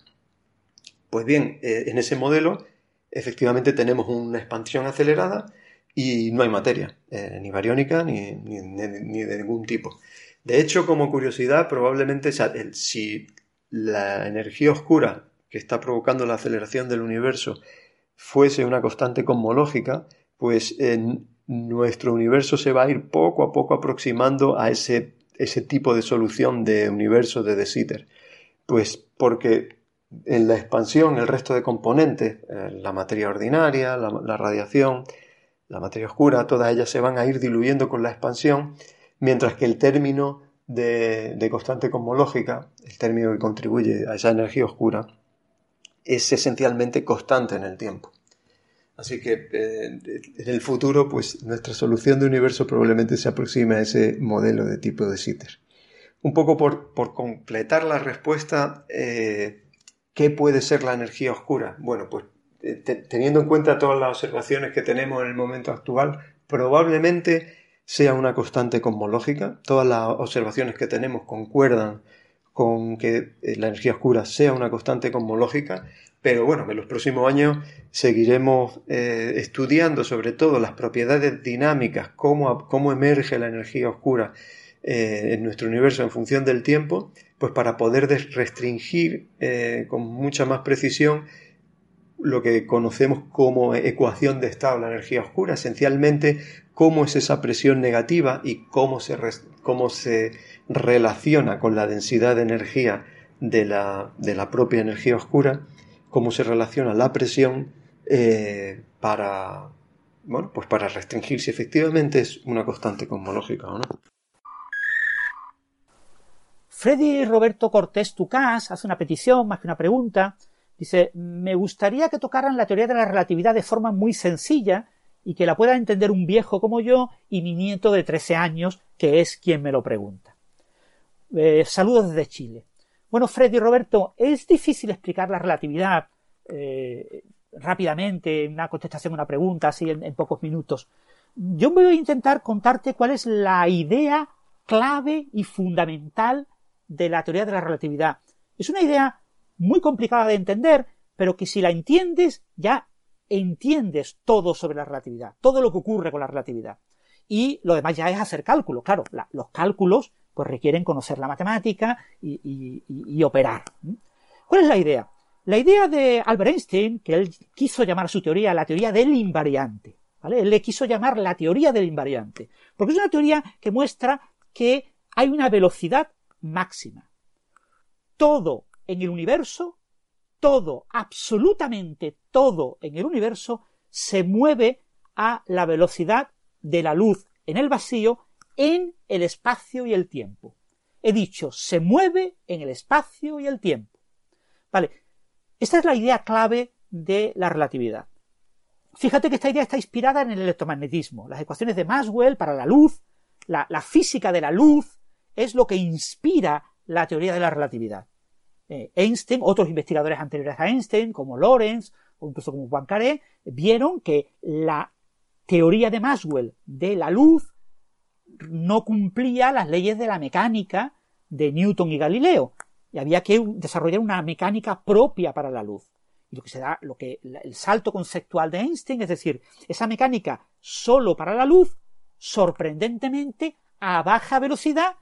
Pues bien, eh, en ese modelo, efectivamente tenemos una expansión acelerada y no hay materia, eh, ni bariónica ni, ni, de ningún tipo. De hecho, como curiosidad, probablemente si la energía oscura que está provocando la aceleración del universo fuese una constante cosmológica, pues en nuestro universo se va a ir poco a poco aproximando a ese, ese tipo de solución de universo de De Sitter. Pues porque en la expansión el resto de componentes, eh, la materia ordinaria, la, radiación, la materia oscura, todas ellas se van a ir diluyendo con la expansión, mientras que el término de, de constante cosmológica, el término que contribuye a esa energía oscura, es esencialmente constante en el tiempo. Así que eh, en el futuro, pues nuestra solución de universo probablemente se aproxime a ese modelo de tipo de Sitter. Un poco por, completar la respuesta, eh, ¿qué puede ser la energía oscura? Bueno, pues eh, teniendo en cuenta todas las observaciones que tenemos en el momento actual, probablemente sea una constante cosmológica. Todas las observaciones que tenemos concuerdan con que eh, la energía oscura sea una constante cosmológica, pero bueno, en los próximos años seguiremos eh, estudiando sobre todo las propiedades dinámicas, cómo, cómo emerge la energía oscura eh, en nuestro universo en función del tiempo, pues para poder restringir con mucha más precisión lo que conocemos como ecuación de estado la energía oscura, esencialmente cómo es esa presión negativa y cómo se, cómo se relaciona con la densidad de energía de la, de la propia energía oscura, cómo se relaciona la presión eh, para, bueno, pues para restringir si efectivamente es una constante cosmológica o no. Freddy Roberto Cortés Tucás hace una petición más que una pregunta Dice, me gustaría que tocaran la teoría de la relatividad de forma muy sencilla y que la pueda entender un viejo como yo y mi nieto de 13 años, que es quien me lo pregunta. Eh, saludos desde Chile. Bueno, Freddy Roberto, es difícil explicar la relatividad eh, rápidamente, una contestación una pregunta, así en, pocos minutos. Yo voy a intentar contarte cuál es la idea clave y fundamental de la teoría de la relatividad. Es una idea muy complicada de entender, pero que si la entiendes, ya entiendes todo sobre la relatividad, todo lo que ocurre con la relatividad. Y lo demás ya es hacer cálculos. Claro, los cálculos pues requieren conocer la matemática y, operar. ¿Cuál es la idea? La idea de Albert Einstein, que él quiso llamar a su teoría la teoría del invariante. Él le quiso llamar la teoría del invariante, porque es una teoría que muestra que hay una velocidad máxima. Todo en el universo, todo, absolutamente todo en el universo, se mueve a la velocidad de la luz en el vacío en el espacio y el tiempo. He dicho, se mueve en el espacio y el tiempo. Vale, esta es la idea clave de la relatividad. Fíjate que esta idea está inspirada en el electromagnetismo. Las ecuaciones de Maxwell para la luz, la, física de la luz, es lo que inspira la teoría de la relatividad. Eh, Einstein, otros investigadores anteriores a Einstein, como Lorentz o incluso como Poincaré, vieron que la teoría de Maxwell de la luz no cumplía las leyes de la mecánica de Newton y Galileo. Y había que desarrollar una mecánica propia para la luz. Y lo que se da, lo que, el salto conceptual de Einstein, es decir, esa mecánica solo para la luz, sorprendentemente, a baja velocidad,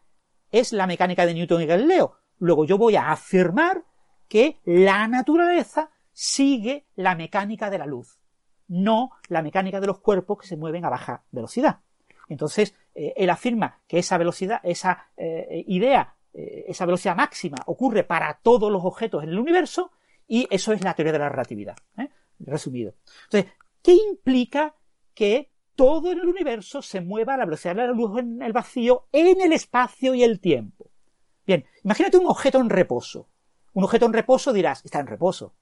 es la mecánica de Newton y Galileo. Luego yo voy a afirmar que la naturaleza sigue la mecánica de la luz, no la mecánica de los cuerpos que se mueven a baja velocidad. Entonces, eh, él afirma que esa velocidad, esa eh, idea, eh, esa velocidad máxima ocurre para todos los objetos en el universo y eso es la teoría de la relatividad. Resumido. Entonces, ¿qué implica que todo el universo se mueva a la velocidad de la luz en el vacío en el espacio y el tiempo? Bien, imagínate un objeto en reposo. Un objeto en reposo dirás, está en reposo.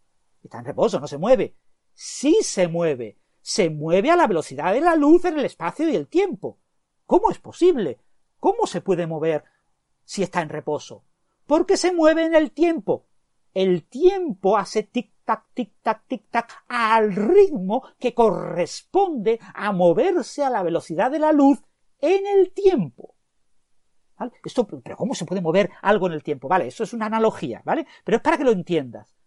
Está en reposo, no se mueve. Sí se mueve, se mueve a la velocidad de la luz en el espacio y el tiempo. ¿Cómo es posible? ¿Cómo se puede mover si está en reposo? Porque se mueve en el tiempo. El tiempo hace tic-tac, tic-tac, tic-tac al ritmo que corresponde a moverse a la velocidad de la luz en el tiempo. Esto, pero ¿cómo se puede mover algo en el tiempo? Vale, eso es una analogía, ¿vale? Pero es para que lo entiendas.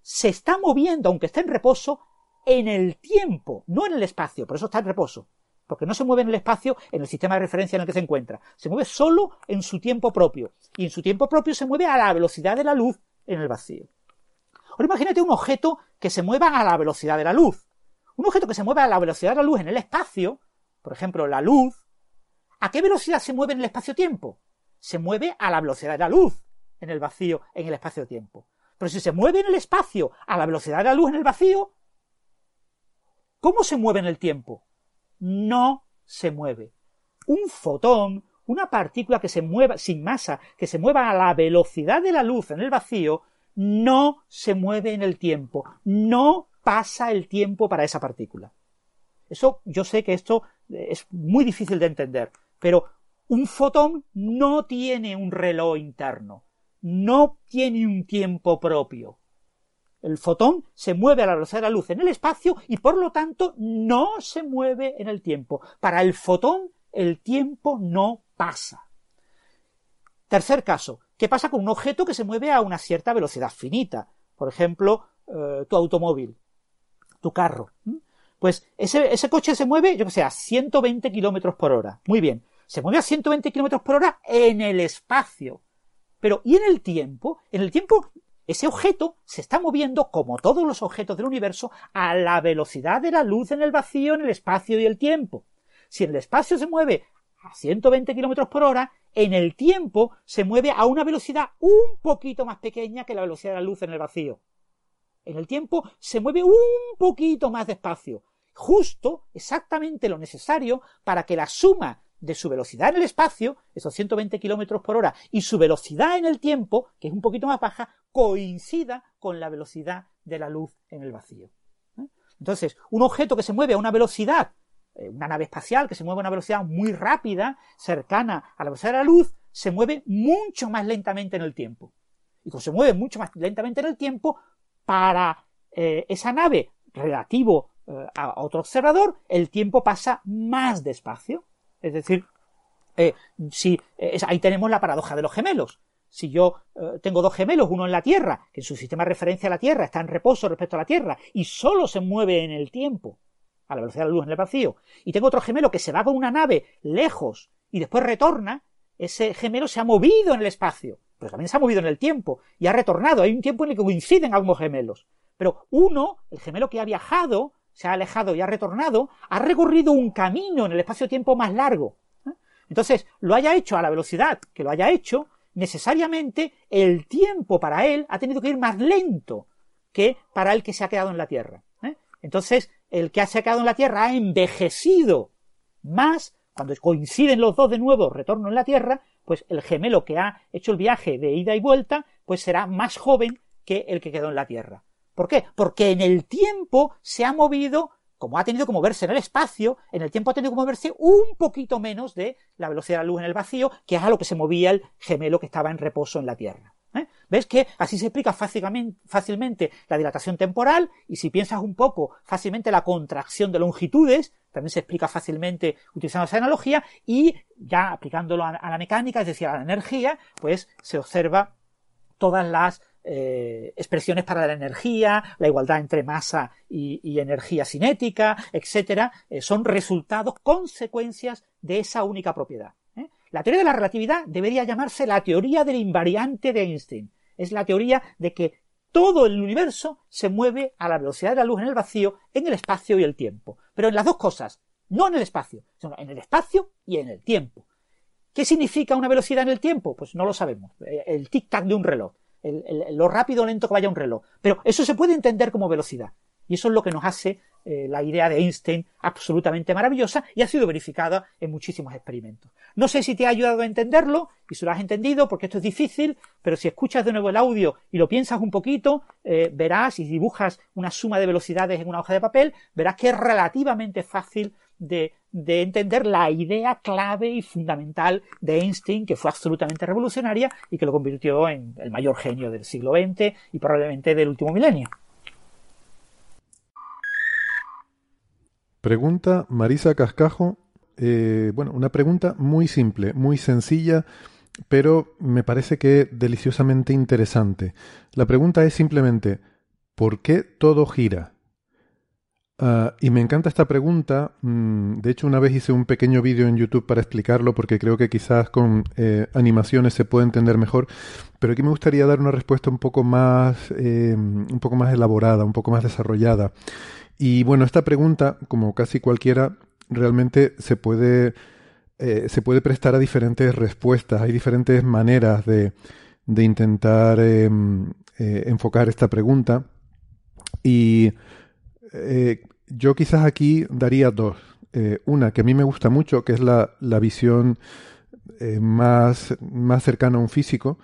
Se está moviendo, aunque esté en reposo, en el tiempo, no en el espacio, por eso está en reposo, porque no se mueve en el espacio en el sistema de referencia en el que se encuentra, se mueve solo en su tiempo propio, y en su tiempo propio se mueve a la velocidad de la luz en el vacío. Ahora imagínate un objeto que se mueva a la velocidad de la luz. Un objeto que se mueva a la velocidad de la luz en el espacio, por ejemplo, la luz, ¿a qué velocidad se mueve en el espacio-tiempo? Se mueve a la velocidad de la luz en el vacío, en el espacio-tiempo. Pero si se mueve en el espacio a la velocidad de la luz en el vacío, ¿Cómo se mueve en el tiempo? No se mueve. Un fotón, una partícula que se mueva sin masa, que se mueva a la velocidad de la luz en el vacío, no se mueve en el tiempo. No pasa el tiempo para esa partícula. Eso, yo sé que esto es muy difícil de entender, pero un fotón no tiene un reloj interno, no tiene un tiempo propio. El fotón se mueve a la velocidad de la luz en el espacio y por lo tanto no se mueve en el tiempo. Para el fotón el tiempo no pasa. Tercer caso, ¿qué pasa con un objeto que se mueve a una cierta velocidad finita? Por ejemplo, eh, tu automóvil, tu carro. Pues ese, ese, coche se mueve, yo que sé, a 120 kilómetros por hora. Muy bien. Se mueve a 120 kilómetros por hora en el espacio. Pero, ¿y en el tiempo? En el tiempo ese objeto se está moviendo, como todos los objetos del universo, a la velocidad de la luz en el vacío, en el espacio y el tiempo. Si el espacio se mueve a 120 kilómetros por hora, en el tiempo se mueve a una velocidad un poquito más pequeña que la velocidad de la luz en el vacío. En el tiempo se mueve un poquito más despacio, justo exactamente lo necesario para que la suma de su velocidad en el espacio, esos 120 kilómetros por hora, y su velocidad en el tiempo, que es un poquito más baja, coincida con la velocidad de la luz en el vacío. ¿eh? Entonces, un objeto que se mueve a una velocidad, eh, una nave espacial que se mueve a una velocidad muy rápida, cercana a la velocidad de la luz, se mueve mucho más lentamente en el tiempo. Y como se mueve mucho más lentamente en el tiempo, para eh, esa nave relativo a otro observador, el tiempo pasa más despacio. Es decir, si, ahí tenemos la paradoja de los gemelos si yo eh, tengo dos gemelos, uno en la Tierra, que en su sistema de referencia a la Tierra está en reposo respecto a la Tierra y solo se mueve en el tiempo, a la velocidad de la luz en el vacío, y tengo otro gemelo que se va con una nave lejos y después retorna, ese gemelo se ha movido en el espacio, pero también se ha movido en el tiempo y ha retornado. Hay un tiempo en el que coinciden ambos gemelos. Pero uno, el gemelo que ha viajado, se ha alejado y ha retornado, ha recorrido un camino en el espacio-tiempo más largo. ¿eh? Entonces, lo haya hecho a la velocidad que lo haya hecho, necesariamente el tiempo para él ha tenido que ir más lento que para el que se ha quedado en la Tierra. ¿eh? Entonces, el que se ha quedado en la Tierra ha envejecido más, cuando coinciden los dos de nuevo, retorno en la Tierra, pues el gemelo que ha hecho el viaje de ida y vuelta, pues será más joven que el que quedó en la Tierra. ¿Por qué? Porque en el tiempo se ha movido como ha tenido que moverse en el espacio, en el tiempo ha tenido que moverse un poquito menos de la velocidad de la luz en el vacío, que es a lo que se movía el gemelo que estaba en reposo en la Tierra. ¿eh? ¿Ves que así se explica fácilmente la dilatación temporal? Y si piensas un poco fácilmente la contracción de longitudes, también se explica fácilmente utilizando esa analogía, y ya aplicándolo a la mecánica, es decir, a la energía, pues se observa todas las eh, expresiones para la energía, la igualdad entre masa y, energía cinética, etcétera, eh, son resultados, consecuencias de esa única propiedad. ¿eh? La teoría de la relatividad debería llamarse la teoría del invariante de Einstein. Es la teoría de que todo el universo se mueve a la velocidad de la luz en el vacío, en el espacio y el tiempo. Pero en las dos cosas, no en el espacio, sino en el espacio y en el tiempo. ¿Qué significa una velocidad en el tiempo? Pues no lo sabemos. El tic-tac de un reloj lo rápido o lento que vaya un reloj. Pero eso se puede entender como velocidad. Y eso es lo que nos hace eh, la idea de Einstein absolutamente maravillosa y ha sido verificada en muchísimos experimentos. No sé si te ha ayudado a entenderlo y si lo has entendido, porque esto es difícil, pero si escuchas de nuevo el audio y lo piensas un poquito, eh, verás y dibujas una suma de velocidades en una hoja de papel, verás que es relativamente fácil de, entender la idea clave y fundamental de Einstein, que fue absolutamente revolucionaria y que lo convirtió en el mayor genio del siglo XX y probablemente del último milenio. Pregunta Marisa Cascajo. Eh, bueno, una pregunta muy simple, muy sencilla, pero me parece que deliciosamente interesante. La pregunta es simplemente, ¿por qué todo gira? Ah, y me encanta esta pregunta. Mm, de hecho, una vez hice un pequeño vídeo en YouTube para explicarlo, porque creo que quizás con eh, animaciones se puede entender mejor. Pero aquí me gustaría dar una respuesta un poco más, eh, un poco más elaborada, un poco más desarrollada. Y bueno, esta pregunta, como casi cualquiera, realmente se puede, eh, se puede prestar a diferentes respuestas. Hay diferentes maneras de, de intentar em, enfocar esta pregunta. Y yo quizás aquí daría dos. Eh, una que a mí me gusta mucho, que es la, visión eh, más, más cercana a un físico.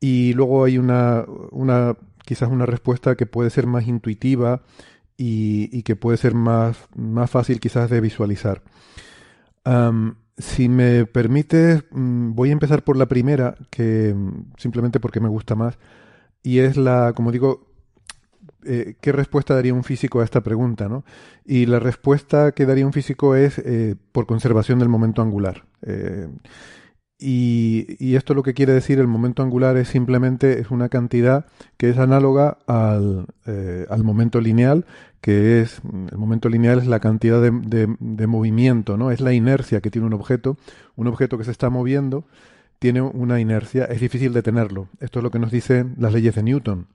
Y luego hay una, una, quizás una respuesta que puede ser más intuitiva y, que puede ser más, más fácil quizás de visualizar. si me permite, mm, voy a empezar por la primera, que mm, simplemente porque me gusta más. Y es la, como digo, eh, ¿qué respuesta daría un físico a esta pregunta? ¿no? Y la respuesta que daría un físico es eh, por conservación del momento angular. Eh, y, esto lo que quiere decir, el momento angular es simplemente es una cantidad que es análoga al, al momento lineal, que es, el momento lineal es la cantidad de, de, movimiento, ¿no? Es la inercia que tiene un objeto. Un objeto que se está moviendo tiene una inercia, es difícil detenerlo. Esto es lo que nos dicen las leyes de Newton.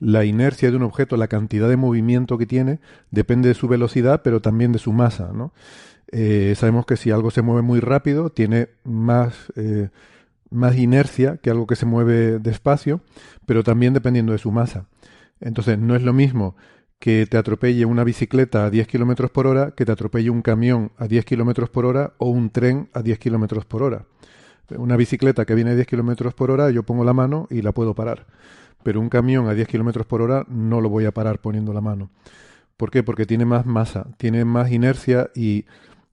La inercia de un objeto, la cantidad de movimiento que tiene, depende de su velocidad, pero también de su masa. ¿no? Eh, sabemos que si algo se mueve muy rápido, tiene más, eh, más inercia que algo que se mueve despacio, pero también dependiendo de su masa. Entonces, no es lo mismo que te atropelle una bicicleta a 10 kilómetros por hora que te atropelle un camión a 10 kilómetros por hora o un tren a 10 kilómetros por hora. una bicicleta que viene a 10 kilómetros por hora, yo pongo la mano y la puedo parar. Pero un camión a 10 kilómetros por hora no lo voy a parar poniendo la mano. ¿Por qué? Porque tiene más masa, tiene más inercia y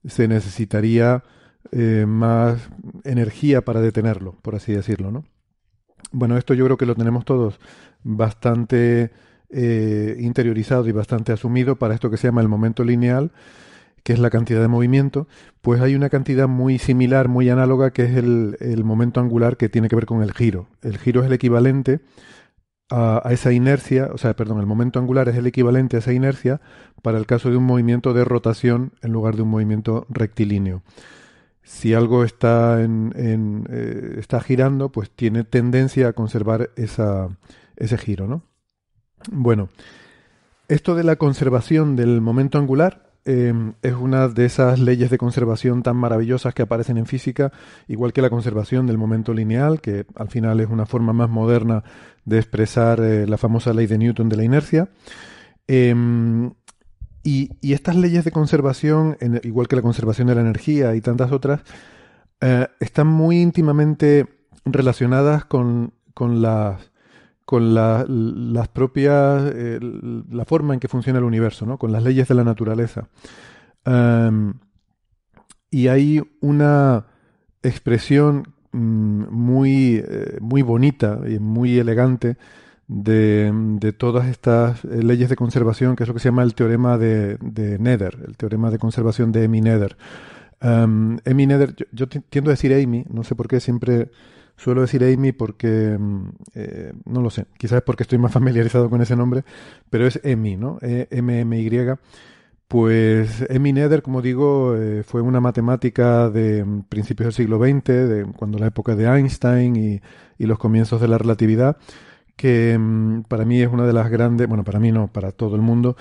se necesitaría eh, más energía para detenerlo, por así decirlo, ¿no? Bueno, esto yo creo que lo tenemos todos bastante eh, interiorizado y bastante asumido para esto que se llama el momento lineal, que es la cantidad de movimiento, pues hay una cantidad muy similar, muy análoga, que es el, el momento angular que tiene que ver con el giro. El giro es el equivalente a, esa inercia, o sea, perdón, el momento angular es el equivalente a esa inercia para el caso de un movimiento de rotación en lugar de un movimiento rectilíneo. Si algo está, en, en, eh, está girando, pues tiene tendencia a conservar esa, ese giro, ¿no? Bueno, esto de la conservación del momento angular eh, es una de esas leyes de conservación tan maravillosas que aparecen en física, igual que la conservación del momento lineal, que al final es una forma más moderna de expresar eh, la famosa ley de Newton de la inercia. Eh, y, estas leyes de conservación, igual que la conservación de la energía y tantas otras, eh, están muy íntimamente relacionadas con, con las con la, las propias, eh, la forma en que funciona el universo, ¿no? con las leyes de la naturaleza. Um, y hay una expresión mm, muy, eh, muy bonita y muy elegante de, de, todas estas eh, leyes de conservación, que es lo que se llama el teorema de, de Nether, el teorema de conservación de Amy Nether. Um, Amy Nether, yo, yo tiendo a decir Amy, no sé por qué siempre Suelo decir Amy porque, mm, eh, no lo sé, quizás es porque estoy más *laughs* familiarizado con ese nombre, pero es Amy, ¿no? E M-M-Y. Pues Amy Nether, como digo, eh, fue una matemática de mm, principios del siglo XX, de cuando la época de Einstein y, y los comienzos de la relatividad, que um, para mí es una de las grandes, bueno, para mí no, para todo el mundo,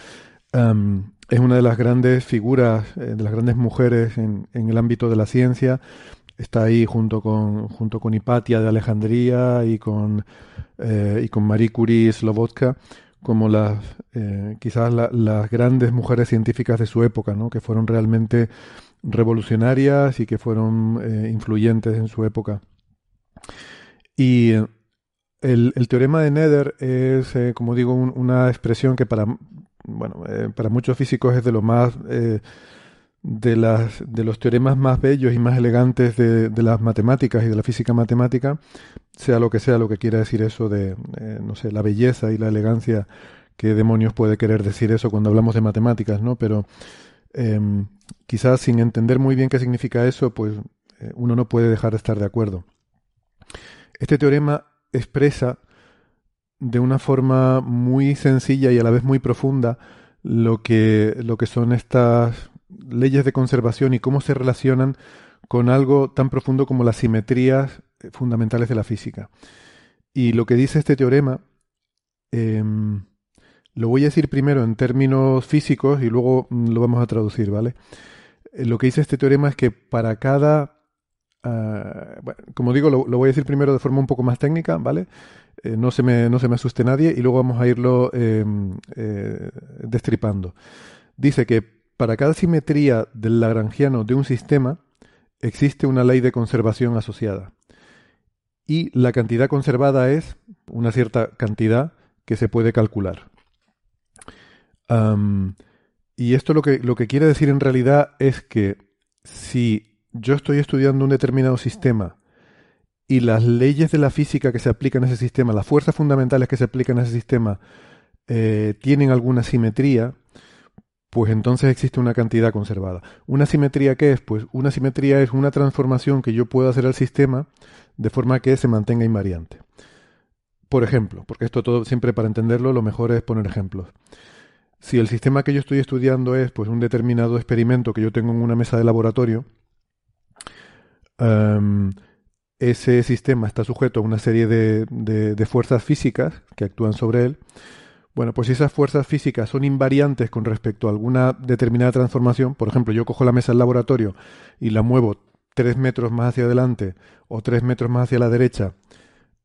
es una de las grandes figuras, eh, de las grandes mujeres en, en el ámbito de la ciencia, está ahí junto con, junto con Hipatia de Alejandría y con, eh, y con Marie Curie Slobotka como las eh, quizás la, las grandes mujeres científicas de su época, ¿no? que fueron realmente revolucionarias y que fueron eh, influyentes en su época. Y el, el teorema de Nether es, como digo, un, una expresión que para, bueno, para muchos físicos es de lo más de, las, de los teoremas más bellos y más elegantes de, de, las matemáticas y de la física matemática, sea lo que sea lo que quiera decir eso de, eh, no sé, la belleza y la elegancia, qué demonios puede querer decir eso cuando hablamos de matemáticas, ¿no? Pero eh, quizás sin entender muy bien qué significa eso, pues eh, uno no puede dejar de estar de acuerdo. Este teorema expresa de una forma muy sencilla y a la vez muy profunda lo que, lo que son estas leyes de conservación y cómo se relacionan con algo tan profundo como las simetrías eh, fundamentales de la física. Y lo que dice este teorema, eh, lo voy a decir primero en términos físicos y luego mm, lo vamos a traducir, ¿vale? Eh, lo que dice este teorema es que para cada... Bueno, como digo, lo, voy a decir primero de forma un poco más técnica, ¿vale? Eh, no, se me, no se me asuste nadie y luego vamos a irlo em, destripando. Dice que para cada simetría del lagrangiano de un sistema existe una ley de conservación asociada. Y la cantidad conservada es una cierta cantidad que se puede calcular. Y esto lo que, lo que quiere decir en realidad es que si yo estoy estudiando un determinado sistema y las leyes de la física que se aplican a ese sistema, las fuerzas fundamentales que se aplican a ese sistema, eh, tienen alguna simetría, pues entonces existe una cantidad conservada. ¿Una simetría qué es? Pues una simetría es una transformación que yo puedo hacer al sistema de forma que se mantenga invariante. Por ejemplo, porque esto todo siempre para entenderlo lo mejor es poner ejemplos. Si el sistema que yo estoy estudiando es pues un determinado experimento que yo tengo en una mesa de laboratorio, um, ese sistema está sujeto a una serie de fuerzas físicas que actúan sobre él, bueno, pues si esas fuerzas físicas son invariantes con respecto a alguna determinada transformación, por ejemplo, yo cojo la mesa del laboratorio y la muevo tres metros más hacia adelante o tres metros más hacia la derecha,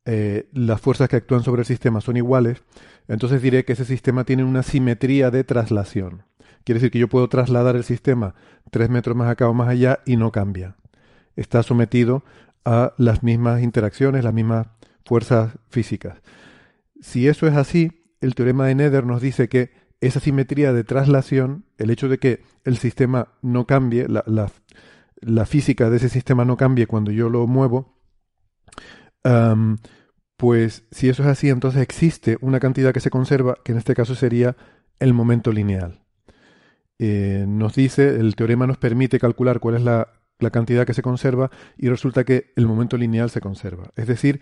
eh, las fuerzas que actúan sobre el sistema son iguales, entonces diré que ese sistema tiene una simetría de traslación. Quiere decir que yo puedo trasladar el sistema tres metros más acá o más allá y no cambia. Está sometido a las mismas interacciones, las mismas fuerzas físicas. Si eso es así, el teorema de Nether nos dice que esa simetría de traslación, el hecho de que el sistema no cambie, la, física de ese sistema no cambie cuando yo lo muevo, pues si eso es así, entonces existe una cantidad que se conserva, que en este caso sería el momento lineal. Eh, nos dice, el teorema nos permite calcular cuál es la cantidad que se conserva y resulta que el momento lineal se conserva. Es decir,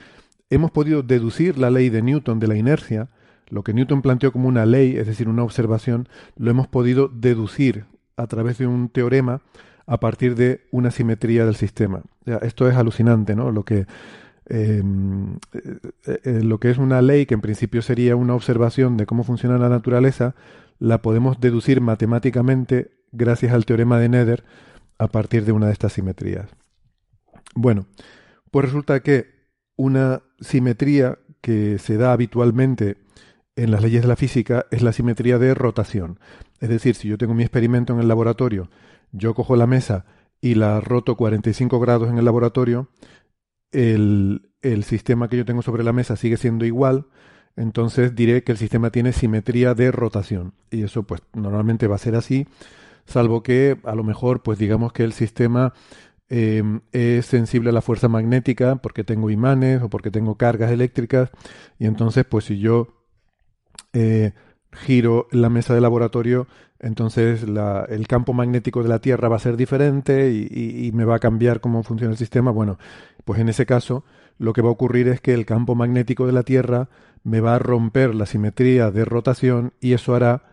hemos podido deducir la ley de Newton de la inercia, lo que Newton planteó como una ley, es decir, una observación, lo hemos podido deducir a través de un teorema a partir de una simetría del sistema. esto es alucinante, ¿no? Lo que, em, eh, eh, lo que es una ley, que en principio sería una observación de cómo funciona la naturaleza, la podemos deducir matemáticamente gracias al teorema de Nether a partir de una de estas simetrías. Bueno, pues resulta que una simetría que se da habitualmente en las leyes de la física es la simetría de rotación. Es decir, si yo tengo mi experimento en el laboratorio, yo cojo la mesa y la roto 45 grados en el laboratorio, el, el sistema que yo tengo sobre la mesa sigue siendo igual, entonces diré que el sistema tiene simetría de rotación. Y eso pues normalmente va a ser así, salvo que a lo mejor pues digamos que el sistema Em, es sensible a la fuerza magnética porque tengo imanes o porque tengo cargas eléctricas y entonces pues si yo eh, giro la mesa de laboratorio entonces el campo magnético de la Tierra va a ser diferente y, y, me va a cambiar cómo funciona el sistema. Bueno, pues en ese caso lo que va a ocurrir es que el campo magnético de la Tierra me va a romper la simetría de rotación y eso hará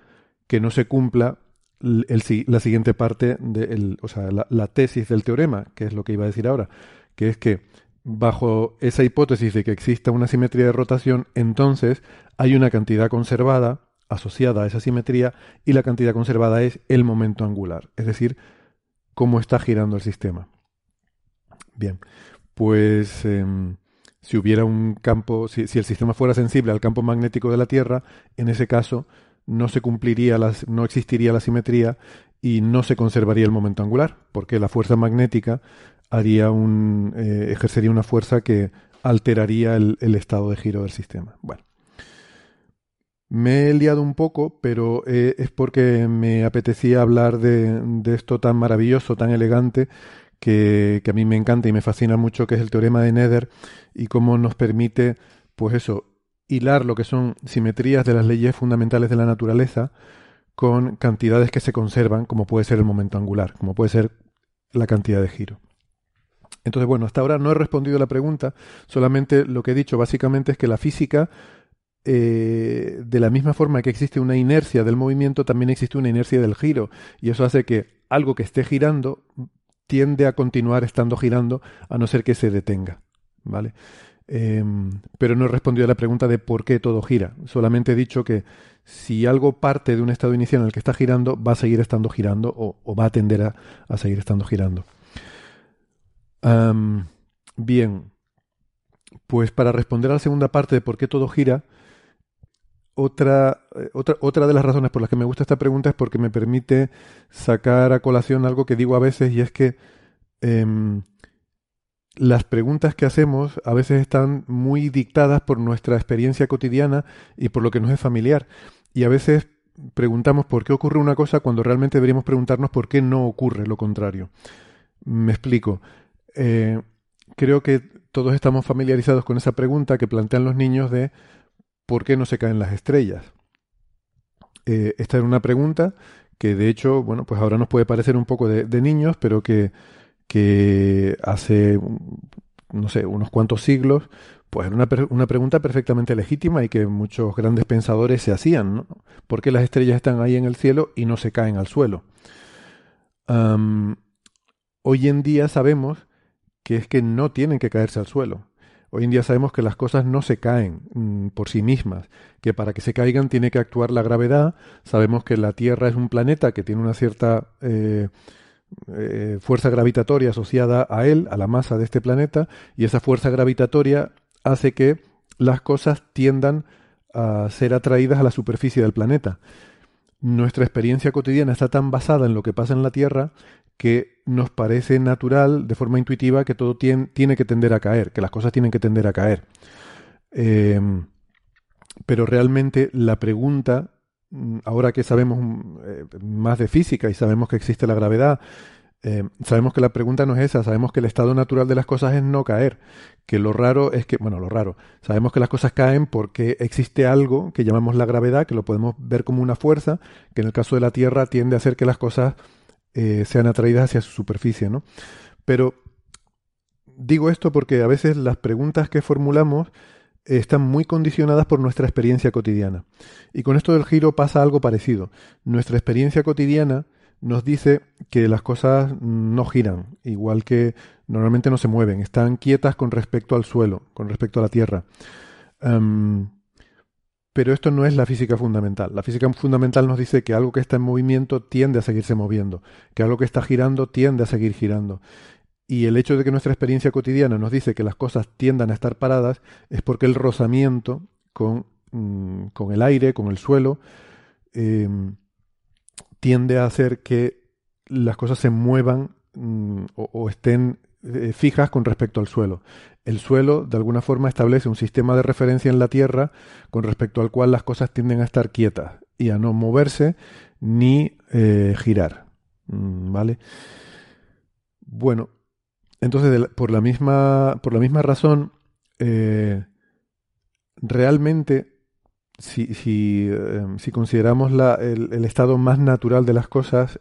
que no se cumpla la siguiente parte, de o sea, la, tesis del teorema, que es lo que iba a decir ahora, que es que bajo esa hipótesis de que exista una simetría de rotación, entonces hay una cantidad conservada asociada a esa simetría y la cantidad conservada es el momento angular, es decir, cómo está girando el sistema. Bien, pues em, si hubiera un campo, si, si el sistema fuera sensible al campo magnético de la Tierra, en ese caso no se cumpliría, las, no existiría la simetría y no se conservaría el momento angular, porque la fuerza magnética haría un, eh, ejercería una fuerza que alteraría el, estado de giro del sistema. Bueno, me he liado un poco, pero eh, es porque me apetecía hablar de, esto tan maravilloso, tan elegante, que, que a mí me encanta y me fascina mucho, que es el teorema de Nether y cómo nos permite, pues eso, hilar lo que son simetrías de las leyes fundamentales de la naturaleza con cantidades que se conservan, como puede ser el momento angular, como puede ser la cantidad de giro. Entonces, bueno, hasta ahora no he respondido a la pregunta, solamente lo que he dicho básicamente es que la física, eh, de la misma forma que existe una inercia del movimiento, también existe una inercia del giro, y eso hace que algo que esté girando tiende a continuar estando girando, a no ser que se detenga. ¿Vale? Em, pero no he respondido a la pregunta de por qué todo gira. Solamente he dicho que si algo parte de un estado inicial en el que está girando, va a seguir estando girando o, va a tender a, seguir estando girando. Bien, pues para responder a la segunda parte de por qué todo gira, otra, eh, otra, otra de las razones por las que me gusta esta pregunta es porque me permite sacar a colación algo que digo a veces y es que em, las preguntas que hacemos a veces están muy dictadas por nuestra experiencia cotidiana y por lo que nos es familiar. Y a veces preguntamos por qué ocurre una cosa cuando realmente deberíamos preguntarnos por qué no ocurre lo contrario. Me explico. Eh, creo que todos estamos familiarizados con esa pregunta que plantean los niños de ¿por qué no se caen las estrellas? Eh, esta es una pregunta que de hecho, bueno, pues ahora nos puede parecer un poco de niños, pero que que hace, no sé, unos cuantos siglos, pues era una, una, pregunta perfectamente legítima y que muchos grandes pensadores se hacían, ¿no? ¿Por qué las estrellas están ahí en el cielo y no se caen al suelo? hoy en día sabemos que es que no tienen que caerse al suelo. Hoy en día sabemos que las cosas no se caen mm, por sí mismas, que para que se caigan tiene que actuar la gravedad. Sabemos que la Tierra es un planeta que tiene una cierta eh, eh, fuerza gravitatoria asociada a él, a la masa de este planeta, y esa fuerza gravitatoria hace que las cosas tiendan a ser atraídas a la superficie del planeta. Nuestra experiencia cotidiana está tan basada en lo que pasa en la Tierra que nos parece natural, de forma intuitiva, que todo tiene, que tender a caer, que las cosas tienen que tender a caer. Em, pero realmente la pregunta, mm, ahora que sabemos mm, eh, más de física y sabemos que existe la gravedad, em, sabemos que la pregunta no es esa, sabemos que el estado natural de las cosas es no caer, que lo raro es que, bueno, lo raro, sabemos que las cosas caen porque existe algo que llamamos la gravedad, que lo podemos ver como una fuerza, que en el caso de la Tierra tiende a hacer que las cosas eh, sean atraídas hacia su superficie, ¿no? Pero digo esto porque a veces las preguntas que formulamos están muy condicionadas por nuestra experiencia cotidiana. Y con esto del giro pasa algo parecido. Nuestra experiencia cotidiana nos dice que las cosas no giran, igual que normalmente no se mueven, están quietas con respecto al suelo, con respecto a la tierra. Em, pero esto no es la física fundamental. La física fundamental nos dice que algo que está en movimiento tiende a seguirse moviendo, que algo que está girando tiende a seguir girando. Y el hecho de que nuestra experiencia cotidiana nos dice que las cosas tiendan a estar paradas es porque el rozamiento con, mm, el aire, con el suelo, em, tiende a hacer que las cosas se muevan mm, o, estén eh, fijas con respecto al suelo el suelo de alguna forma establece un sistema de referencia en la Tierra con respecto al cual las cosas tienden a estar quietas y a no moverse ni eh, girar. Mm, ¿Vale? Bueno, entonces por, la misma, por la misma razón, eh, realmente si, eh, si consideramos la, el, estado más natural de las cosas,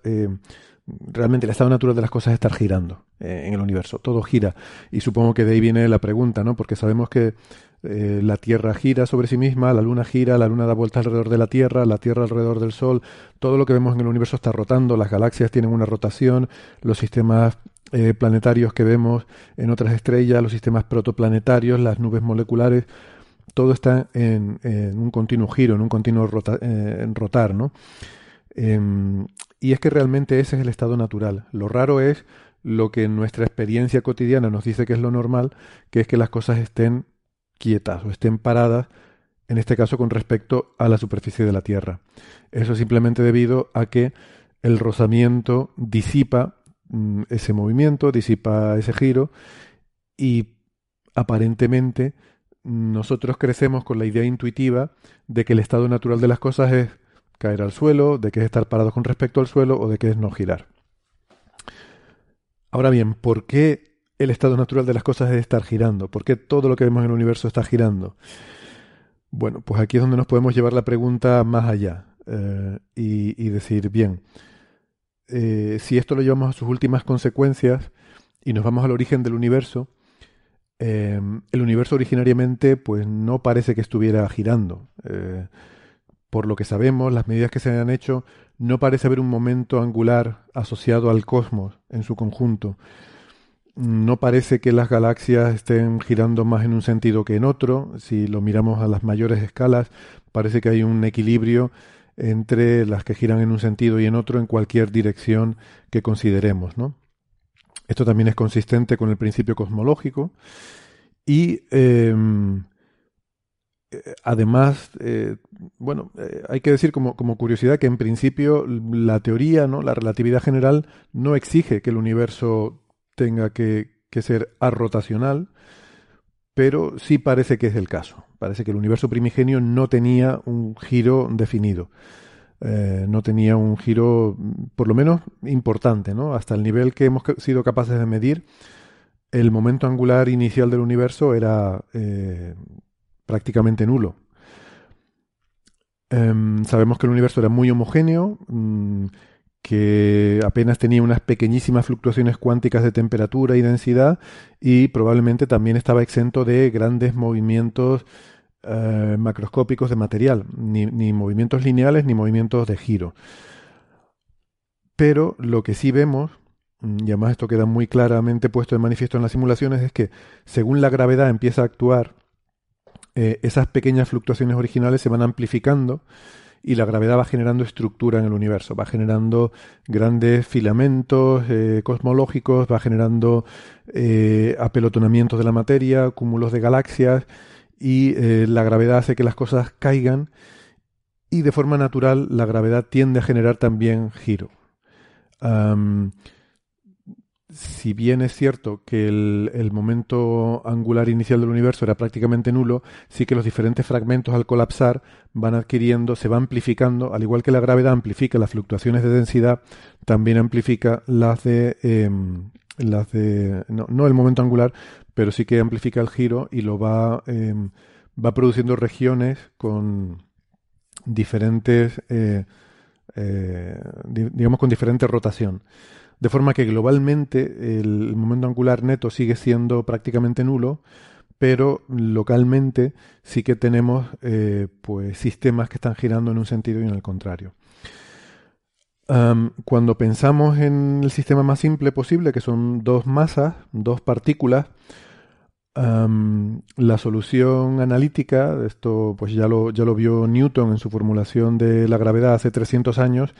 realmente el estado natural de las cosas es estar girando eh, en el universo. Todo gira. Y supongo que de ahí viene la pregunta, ¿no? Porque sabemos que eh, la Tierra gira sobre sí misma, la Luna gira, la Luna da vuelta alrededor de la Tierra, la Tierra alrededor del Sol. Todo lo que vemos en el universo está rotando, las galaxias tienen una rotación, los sistemas eh, planetarios que vemos en otras estrellas, los sistemas protoplanetarios, las nubes moleculares, todo está en, un continuo giro, en un continuo en rotar, ¿no? Em, y es que realmente ese es el estado natural. Lo raro es lo que nuestra experiencia cotidiana nos dice que es lo normal, que es que las cosas estén quietas o estén paradas, en este caso con respecto a la superficie de la Tierra. Eso simplemente debido a que el rozamiento disipa mm, ese movimiento, disipa ese giro y aparentemente nosotros crecemos con la idea intuitiva de que el estado natural de las cosas es caer al suelo, de qué es estar parado con respecto al suelo o de qué es no girar. Ahora bien, ¿por qué el estado natural de las cosas es estar girando? ¿Por qué todo lo que vemos en el universo está girando? Bueno, pues aquí es donde nos podemos llevar la pregunta más allá eh, y, decir, bien, eh, si esto lo llevamos a sus últimas consecuencias y nos vamos al origen del universo, eh, el universo originariamente pues no parece que estuviera girando por lo que sabemos, las medidas que se han hecho, no parece haber un momento angular asociado al cosmos en su conjunto. No parece que las galaxias estén girando más en un sentido que en otro. Si lo miramos a las mayores escalas, parece que hay un equilibrio entre las que giran en un sentido y en otro en cualquier dirección que consideremos. ¿no? Esto también es consistente con el principio cosmológico y em, además, eh, bueno, eh, hay que decir como, curiosidad que en principio la teoría, ¿no? la relatividad general, no exige que el universo tenga que, ser arrotacional, pero sí parece que es el caso. Parece que el universo primigenio no tenía un giro definido. Eh, no tenía un giro, por lo menos, importante, ¿no? Hasta el nivel que hemos sido capaces de medir, el momento angular inicial del universo era prácticamente nulo. Em, sabemos que el universo era muy homogéneo, mm, que apenas tenía unas pequeñísimas fluctuaciones cuánticas de temperatura y densidad y probablemente también estaba exento de grandes movimientos eh, macroscópicos de material, ni, movimientos lineales ni movimientos de giro. Pero lo que sí vemos, y además esto queda muy claramente puesto de manifiesto en las simulaciones, es que según la gravedad empieza a actuar eh, esas pequeñas fluctuaciones originales se van amplificando y la gravedad va generando estructura en el universo, va generando grandes filamentos eh, cosmológicos, va generando apelotonamientos de la materia, cúmulos de galaxias y la gravedad hace que las cosas caigan y de forma natural la gravedad tiende a generar también giro. si bien es cierto que el, momento angular inicial del universo era prácticamente nulo, sí que los diferentes fragmentos al colapsar van adquiriendo, se va amplificando, al igual que la gravedad amplifica las fluctuaciones de densidad, también amplifica las de, em, las de no, el momento angular, pero sí que amplifica el giro y lo va, em, va produciendo regiones con diferentes, eh, eh, digamos, con diferente rotación. De forma que globalmente el momento angular neto sigue siendo prácticamente nulo, pero localmente sí que tenemos eh, pues sistemas que están girando en un sentido y en el contrario. Cuando pensamos en el sistema más simple posible, que son dos masas, dos partículas, la solución analítica, esto pues ya lo, ya lo vio Newton en su formulación de la gravedad hace 300 años,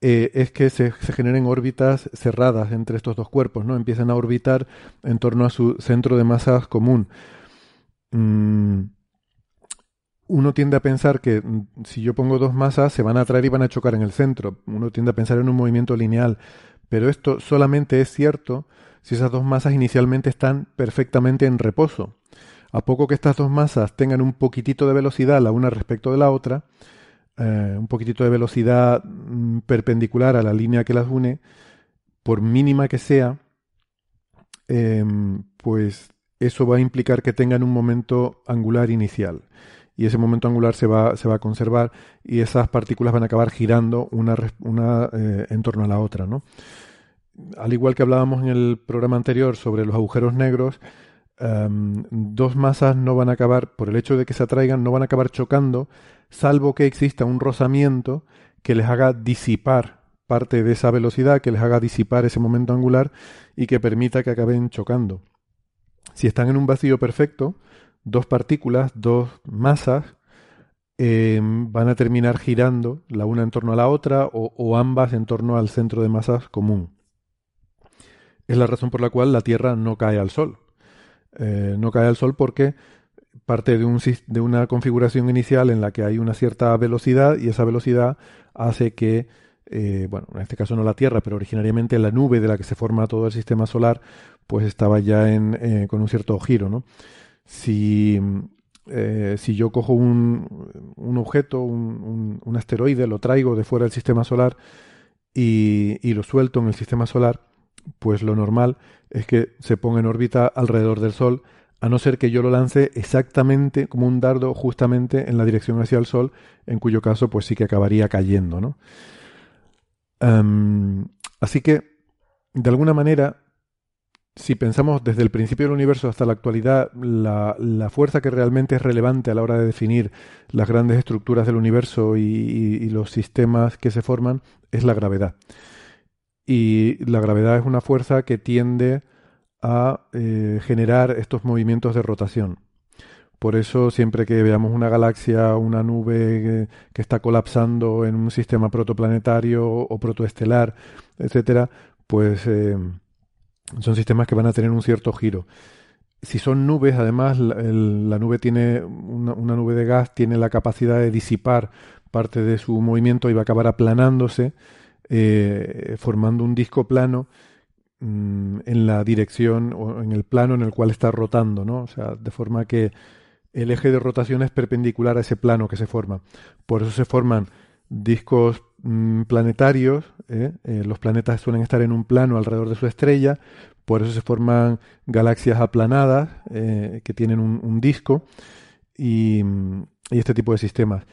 eh, es que se, generen órbitas cerradas entre estos dos cuerpos, ¿no? Empiezan a orbitar en torno a su centro de masas común. Mm, uno tiende a pensar que mm, si yo pongo dos masas se van a atraer y van a chocar en el centro. Uno tiende a pensar en un movimiento lineal, pero esto solamente es cierto si esas dos masas inicialmente están perfectamente en reposo. A poco que estas dos masas tengan un poquitito de velocidad la una respecto de la otra, eh, un poquitito de velocidad mm, perpendicular a la línea que las une, por mínima que sea, em, pues eso va a implicar que tengan un momento angular inicial. Y ese momento angular se va, se va a conservar y esas partículas van a acabar girando una, una eh, en torno a la otra. ¿no? al igual que hablábamos en el programa anterior sobre los agujeros negros, em, dos masas no van a acabar, por el hecho de que se atraigan, no van a acabar chocando, salvo que exista un rozamiento que les haga disipar parte de esa velocidad, que les haga disipar ese momento angular y que permita que acaben chocando. Si están en un vacío perfecto, dos partículas, dos masas, em, van a terminar girando la una en torno a la otra o ambas en torno al centro de masas común. Es la razón por la cual la Tierra no cae al Sol. Eh, no cae al Sol porque parte de, un, de una configuración inicial en la que hay una cierta velocidad y esa velocidad hace que, eh, bueno, en este caso no la Tierra, pero originariamente la nube de la que se forma todo el sistema solar, pues estaba ya en, eh, con un cierto giro, ¿no? Si, si yo cojo un, un objeto, un, un, asteroide, lo traigo de fuera del sistema solar y, y lo suelto en el sistema solar, pues lo normal es que se ponga en órbita alrededor del Sol, a no ser que yo lo lance exactamente como un dardo justamente en la dirección hacia el Sol, en cuyo caso pues sí que acabaría cayendo, ¿no? así que, de alguna manera, si pensamos desde el principio del universo hasta la actualidad, la, fuerza que realmente es relevante a la hora de definir las grandes estructuras del universo y los sistemas que se forman es la gravedad y la gravedad es una fuerza que tiende a eh, generar estos movimientos de rotación. Por eso siempre que veamos una galaxia, una nube que, está colapsando en un sistema protoplanetario o protoestelar, etcétera, pues eh, son sistemas que van a tener un cierto giro. Si son nubes, además, la, nube tiene una, nube de gas tiene la capacidad de disipar parte de su movimiento y va a acabar aplanándose eh, formando un disco plano mm, en la dirección o en el plano en el cual está rotando, ¿no? O sea, de forma que el eje de rotación es perpendicular a ese plano que se forma. Por eso se forman discos mm, planetarios, ¿eh? Eh, los planetas suelen estar en un plano alrededor de su estrella, por eso se forman galaxias aplanadas que tienen un, disco y, y, este tipo de sistemas.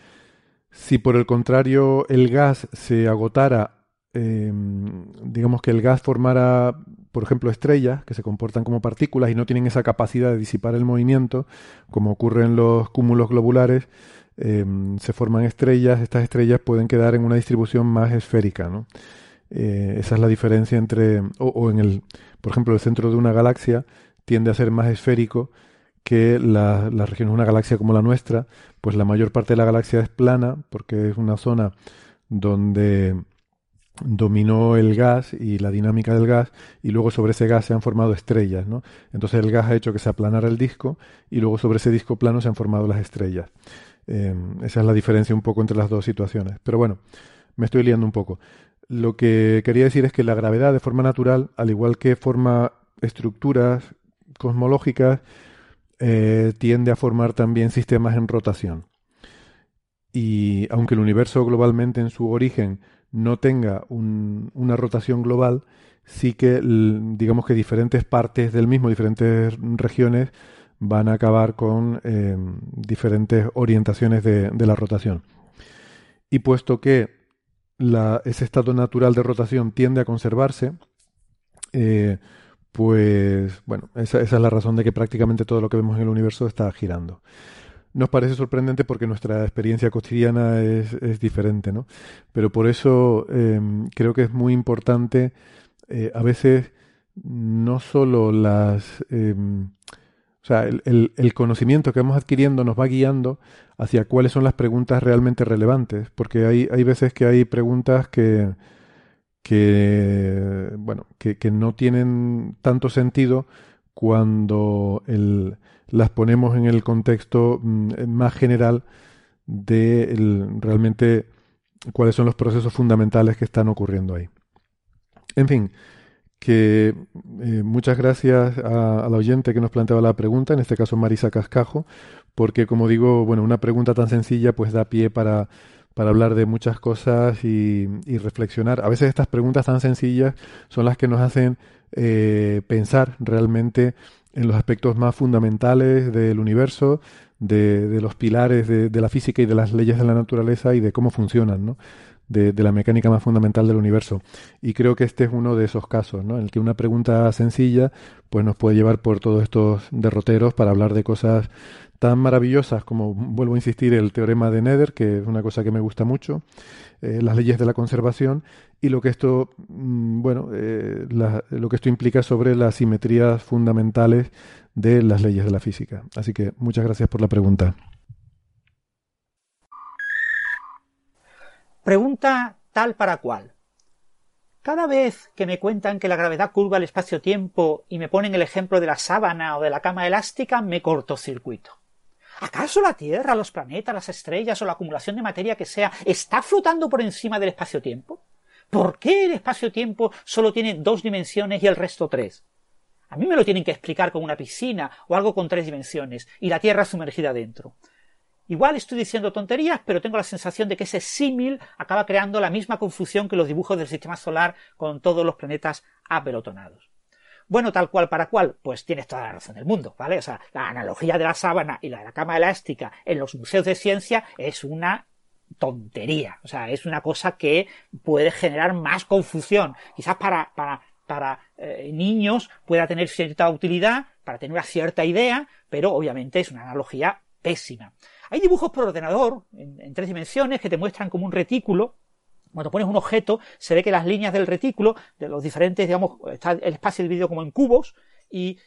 Si por el contrario el gas se agotara digamos que el gas formara, por ejemplo, estrellas que se comportan como partículas y no tienen esa capacidad de disipar el movimiento, como ocurre en los cúmulos globulares, em, se forman estrellas, estas estrellas pueden quedar en una distribución más esférica, ¿no? Eh, esa es la diferencia entre, o, en el, por ejemplo, el centro de una galaxia tiende a ser más esférico que la, la región de una galaxia como la nuestra, pues la mayor parte de la galaxia es plana, porque es una zona donde dominó el gas y la dinámica del gas y luego sobre ese gas se han formado estrellas, ¿no? Entonces el gas ha hecho que se aplanara el disco y luego sobre ese disco plano se han formado las estrellas. Esa es la diferencia un poco entre las dos situaciones. Pero bueno, me estoy liando un poco. Lo que quería decir es que la gravedad de forma natural, al igual que forma estructuras cosmológicas, eh, tiende a formar también sistemas en rotación. Y aunque el universo globalmente en su origen no tenga una rotación global, sí que digamos que diferentes partes del mismo, diferentes regiones, van a acabar con eh, diferentes orientaciones de, la rotación. Y puesto que ese estado natural de rotación tiende a conservarse, eh, pues bueno, esa, es la razón de que prácticamente todo lo que vemos en el universo está girando. Nos parece sorprendente porque nuestra experiencia cotidiana es, diferente, ¿no? Pero por eso em, creo que es muy importante eh, a veces no solo las... Em, o sea, el, conocimiento que vamos adquiriendo nos va guiando hacia cuáles son las preguntas realmente relevantes, porque hay, hay veces que hay preguntas que, que bueno, que, no tienen tanto sentido cuando las ponemos en el contexto mm, más general de realmente cuáles son los procesos fundamentales que están ocurriendo ahí. En fin, que eh, muchas gracias a, la oyente que nos planteaba la pregunta, en este caso Marisa Cascajo, porque como digo, bueno, una pregunta tan sencilla pues da pie para para hablar de muchas cosas y, reflexionar. A veces estas preguntas tan sencillas son las que nos hacen eh, pensar realmente en los aspectos más fundamentales del universo, de, los pilares de, la física y de las leyes de la naturaleza y de cómo funcionan, ¿no? De, la mecánica más fundamental del universo. Y creo que este es uno de esos casos, ¿no? En el que una pregunta sencilla pues nos puede llevar por todos estos derroteros para hablar de cosas tan maravillosas como, vuelvo a insistir, el teorema de Nether, que es una cosa que me gusta mucho, eh, las leyes de la conservación y lo que esto, mm, bueno, eh, lo que esto implica sobre las simetrías fundamentales de las leyes de la física. Así que muchas gracias por la pregunta. Pregunta tal para cual. Cada vez que me cuentan que la gravedad curva el espacio-tiempo y me ponen el ejemplo de la sábana o de la cama elástica, me cortocircuito. ¿Acaso la Tierra, los planetas, las estrellas o la acumulación de materia que sea está flotando por encima del espacio-tiempo? ¿Por qué el espacio-tiempo solo tiene dos dimensiones y el resto tres? A mí me lo tienen que explicar con una piscina o algo con tres dimensiones y la Tierra sumergida dentro. Igual estoy diciendo tonterías, pero tengo la sensación de que ese símil acaba creando la misma confusión que los dibujos del sistema solar con todos los planetas apelotonados. Bueno, tal cual para cual, pues tienes toda la razón del mundo, ¿vale? O sea, la analogía de la sábana y la de la cama elástica en los museos de ciencia es una tontería. O sea, es una cosa que puede generar más confusión. Quizás para, para, para eh, niños pueda tener cierta utilidad, para tener una cierta idea, pero obviamente es una analogía pésima. Hay dibujos por ordenador en tres dimensiones que te muestran como un retículo cuando pones un objeto, se ve que las líneas del retículo, de los diferentes, digamos, está el espacio dividido como en cubos, y,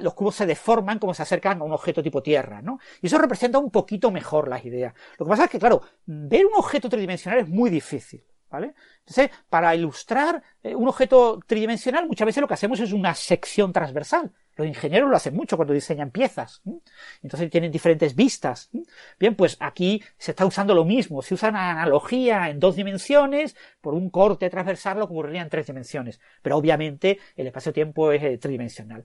los cubos se deforman como se acercan a un objeto tipo Tierra, ¿no? Y eso representa un poquito mejor las ideas. Lo que pasa es que, claro, ver un objeto tridimensional es muy difícil. ¿Vale? Entonces, para ilustrar eh, un objeto tridimensional, muchas veces lo que hacemos es una sección transversal. Los ingenieros lo hacen mucho cuando diseñan piezas. Entonces tienen diferentes vistas. Bien, pues aquí se está usando lo mismo. Se usa una analogía en dos dimensiones por un corte transversal lo que ocurriría en tres dimensiones. Pero obviamente el espacio-tiempo es eh, tridimensional.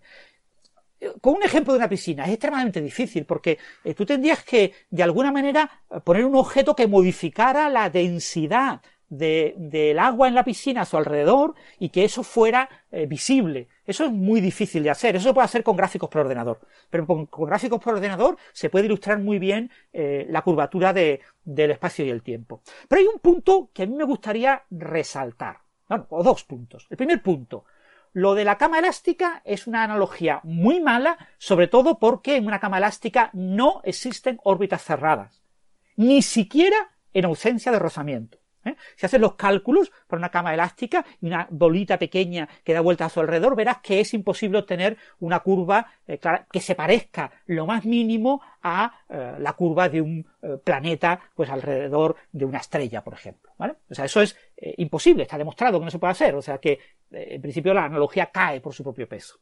Con un ejemplo de una piscina es extremadamente difícil porque eh, tú tendrías que de alguna manera poner un objeto que modificara la densidad del agua en la piscina a su alrededor y que eso fuera eh, visible. Eso es muy difícil de hacer. Eso se puede hacer con gráficos por ordenador. Pero con, gráficos por ordenador se puede ilustrar muy bien eh, la curvatura del espacio y el tiempo. Pero hay un punto que a mí me gustaría resaltar. Bueno, o dos puntos. El primer punto. Lo de la cama elástica es una analogía muy mala, sobre todo porque en una cama elástica no existen órbitas cerradas. Ni siquiera en ausencia de rozamiento. ¿Eh? Si haces los cálculos para una cama elástica y una bolita pequeña que da vuelta a su alrededor, verás que es imposible obtener una curva eh, que se parezca lo más mínimo a eh, la curva de un planeta pues alrededor de una estrella, por ejemplo. O sea, eso es imposible, está demostrado que no se puede hacer. O sea que en principio la analogía cae por su propio peso.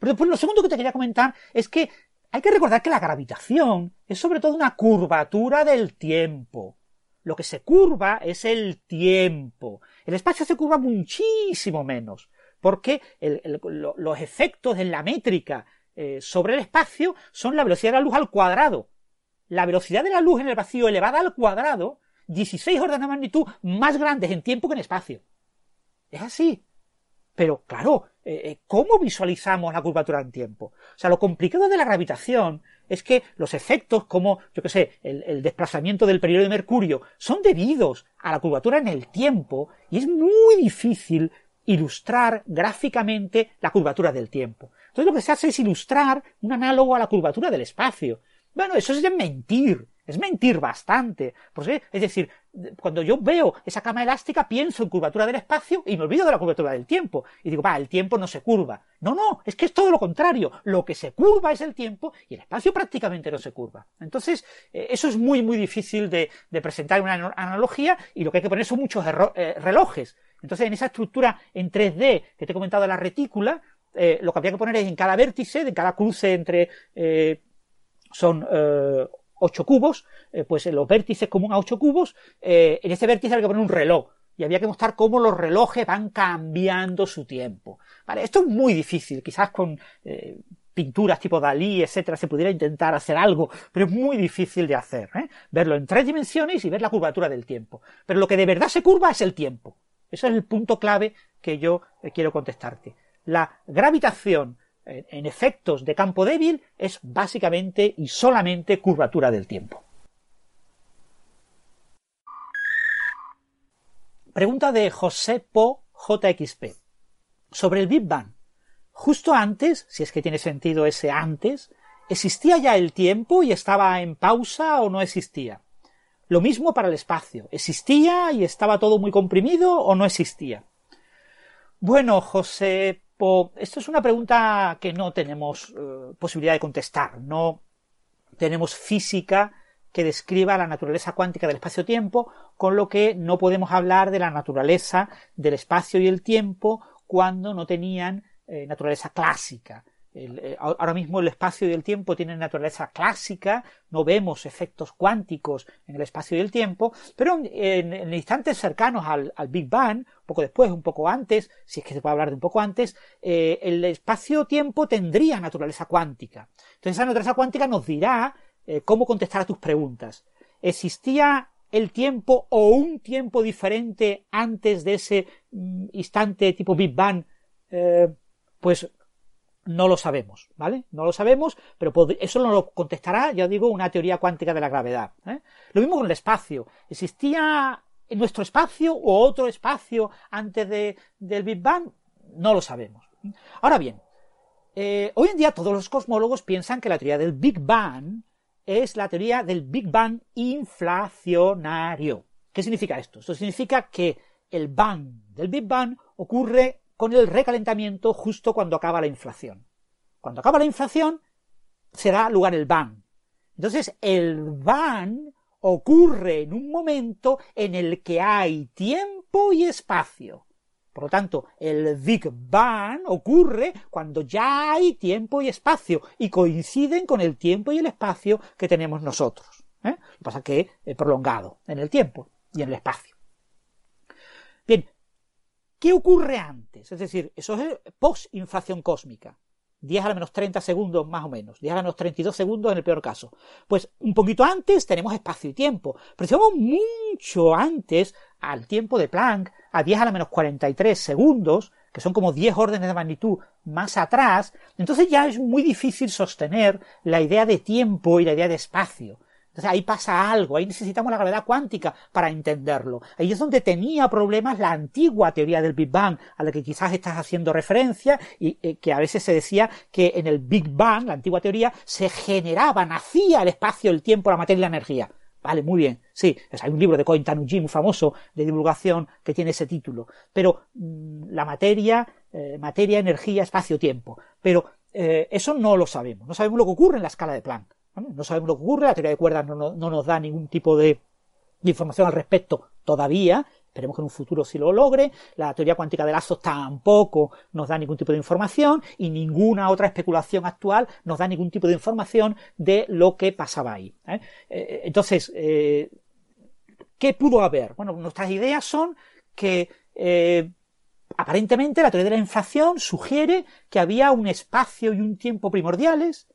Pero después lo segundo que te quería comentar es que hay que recordar que la gravitación es sobre todo una curvatura del tiempo. Lo que se curva es el tiempo. El espacio se curva muchísimo menos, porque los efectos en la métrica eh, sobre el espacio son la velocidad de la luz al cuadrado. La velocidad de la luz en el vacío elevada al cuadrado, 16 órdenes de magnitud más grandes en tiempo que en espacio. Es así. Pero claro, eh, eh, ¿cómo visualizamos la curvatura en tiempo? O sea, lo complicado de la gravitación es que los efectos como, yo qué sé, el, desplazamiento del periodo de Mercurio son debidos a la curvatura en el tiempo y es muy difícil ilustrar gráficamente la curvatura del tiempo. Entonces lo que se hace es ilustrar un análogo a la curvatura del espacio. Bueno, eso es de mentir. Es mentir bastante. es decir, cuando yo veo esa cama elástica, pienso en curvatura del espacio y me olvido de la curvatura del tiempo. Y digo, va, el tiempo no se curva. No, no, es que es todo lo contrario. Lo que se curva es el tiempo y el espacio prácticamente no se curva. Entonces, eh, eso es muy, muy difícil de, presentar en una analogía y lo que hay que poner son muchos eh, relojes. Entonces, en esa estructura en 3D que te he comentado de la retícula, eh, lo que habría que poner es en cada vértice, en cada cruce entre son ocho cubos, eh, pues en los vértices común a ocho cubos, eh, en ese vértice había que poner un reloj y había que mostrar cómo los relojes van cambiando su tiempo. Vale, esto es muy difícil, quizás con eh, pinturas tipo Dalí, etcétera, se pudiera intentar hacer algo, pero es muy difícil de hacer, verlo en tres dimensiones y ver la curvatura del tiempo. Pero lo que de verdad se curva es el tiempo. Ese es el punto clave que yo quiero contestarte. La gravitación en efectos de campo débil es básicamente y solamente curvatura del tiempo. Pregunta de José Po JXP. Sobre el Big Bang. Justo antes, si es que tiene sentido ese antes, ¿existía ya el tiempo y estaba en pausa o no existía? Lo mismo para el espacio. ¿Existía y estaba todo muy comprimido o no existía? Bueno, José esto es una pregunta que no tenemos eh, posibilidad de contestar. No tenemos física que describa la naturaleza cuántica del espacio-tiempo, con lo que no podemos hablar de la naturaleza del espacio y el tiempo cuando no tenían eh, naturaleza clásica. Eh, ahora mismo el espacio y el tiempo tienen naturaleza clásica, no vemos efectos cuánticos en el espacio y el tiempo, pero en, instantes cercanos al, Big Bang, un poco después, un poco antes, si es que se puede hablar de un poco antes, eh, el espacio-tiempo tendría naturaleza cuántica. Entonces esa naturaleza cuántica nos dirá eh, cómo contestar a tus preguntas. ¿Existía el tiempo o un tiempo diferente antes de ese mm, instante tipo Big Bang? pues no lo sabemos, ¿vale? No lo sabemos, pero eso no lo contestará, ya digo, una teoría cuántica de la gravedad. ¿eh? Lo mismo con el espacio. ¿Existía en nuestro espacio o otro espacio antes de, del Big Bang? No lo sabemos. Ahora bien, eh, hoy en día todos los cosmólogos piensan que la teoría del Big Bang es la teoría del Big Bang inflacionario. ¿Qué significa esto? Esto significa que el Bang del Big Bang ocurre con el recalentamiento justo cuando acaba la inflación. Cuando acaba la inflación, se da lugar el Bang. Entonces, el Bang ocurre en un momento en el que hay tiempo y espacio. Por lo tanto, el Big Bang ocurre cuando ya hay tiempo y espacio y coinciden con el tiempo y el espacio que tenemos nosotros. ¿eh? Lo que pasa es que es prolongado en el tiempo y en el espacio. ¿Qué ocurre antes? Es decir, eso es post-inflación cósmica. 10 a la menos 30 segundos más o menos, 10 a la menos 32 segundos en el peor caso. Pues un poquito antes tenemos espacio y tiempo, pero si vamos mucho antes al tiempo de Planck, a 10 a la menos 43 segundos, que son como 10 órdenes de magnitud más atrás, entonces ya es muy difícil sostener la idea de tiempo y la idea de espacio. Entonces ahí pasa algo, ahí necesitamos la gravedad cuántica para entenderlo. Ahí es donde tenía problemas la antigua teoría del Big Bang, a la que quizás estás haciendo referencia, y eh, que a veces se decía que en el Big Bang, la antigua teoría, se generaba, nacía el espacio, el tiempo, la materia y la energía. Vale, muy bien. Sí, hay un libro de Koin Tanuji muy famoso de divulgación que tiene ese título. Pero mm, la materia, eh, materia, energía, espacio, tiempo. Pero eh, eso no lo sabemos. No sabemos lo que ocurre en la escala de Planck. No sabemos lo que ocurre, la teoría de cuerdas no, nos da ningún tipo de, información al respecto todavía, esperemos que en un futuro sí lo logre. La teoría cuántica de lazos tampoco nos da ningún tipo de información y ninguna otra especulación actual nos da ningún tipo de información de lo que pasaba ahí. ¿eh? Eh, entonces, eh, ¿qué pudo haber? Bueno, nuestras ideas son que aparentemente la teoría de la inflación sugiere que había un espacio y un tiempo primordiales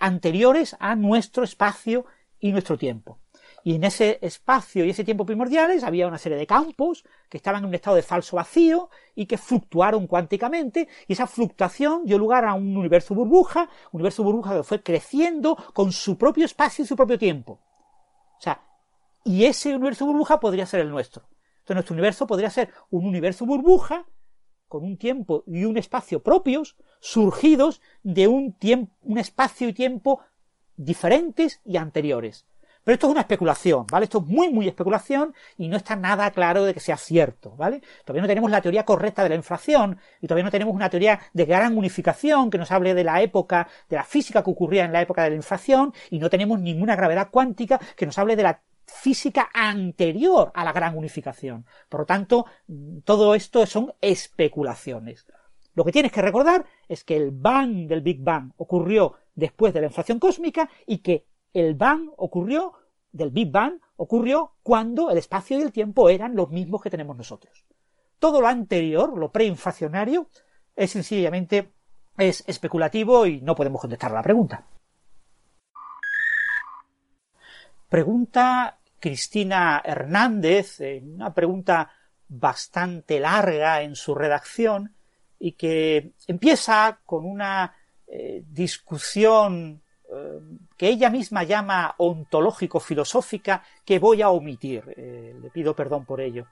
anteriores a nuestro espacio y nuestro tiempo. Y en ese espacio y ese tiempo primordiales había una serie de campos que estaban en un estado de falso vacío y que fluctuaron cuánticamente y esa fluctuación dio lugar a un universo burbuja, un universo burbuja que fue creciendo con su propio espacio y su propio tiempo. O sea, y ese universo burbuja podría ser el nuestro. Entonces nuestro universo podría ser un universo burbuja con un tiempo y un espacio propios surgidos de un tiempo, un espacio y tiempo diferentes y anteriores. Pero esto es una especulación, ¿vale? Esto es muy, muy especulación y no está nada claro de que sea cierto, ¿vale? Todavía no tenemos la teoría correcta de la inflación y todavía no tenemos una teoría de gran unificación que nos hable de la época, de la física que ocurría en la época de la inflación y no tenemos ninguna gravedad cuántica que nos hable de la física anterior a la gran unificación. Por lo tanto, todo esto son especulaciones. Lo que tienes que recordar es que el Bang del Big Bang ocurrió después de la inflación cósmica y que el Bang ocurrió, del Big Bang, ocurrió cuando el espacio y el tiempo eran los mismos que tenemos nosotros. Todo lo anterior, lo preinflacionario, es sencillamente es especulativo y no podemos contestar a la pregunta. Pregunta Cristina Hernández, una pregunta bastante larga en su redacción y que empieza con una eh, discusión eh, que ella misma llama ontológico-filosófica que voy a omitir. Eh, le pido perdón por ello.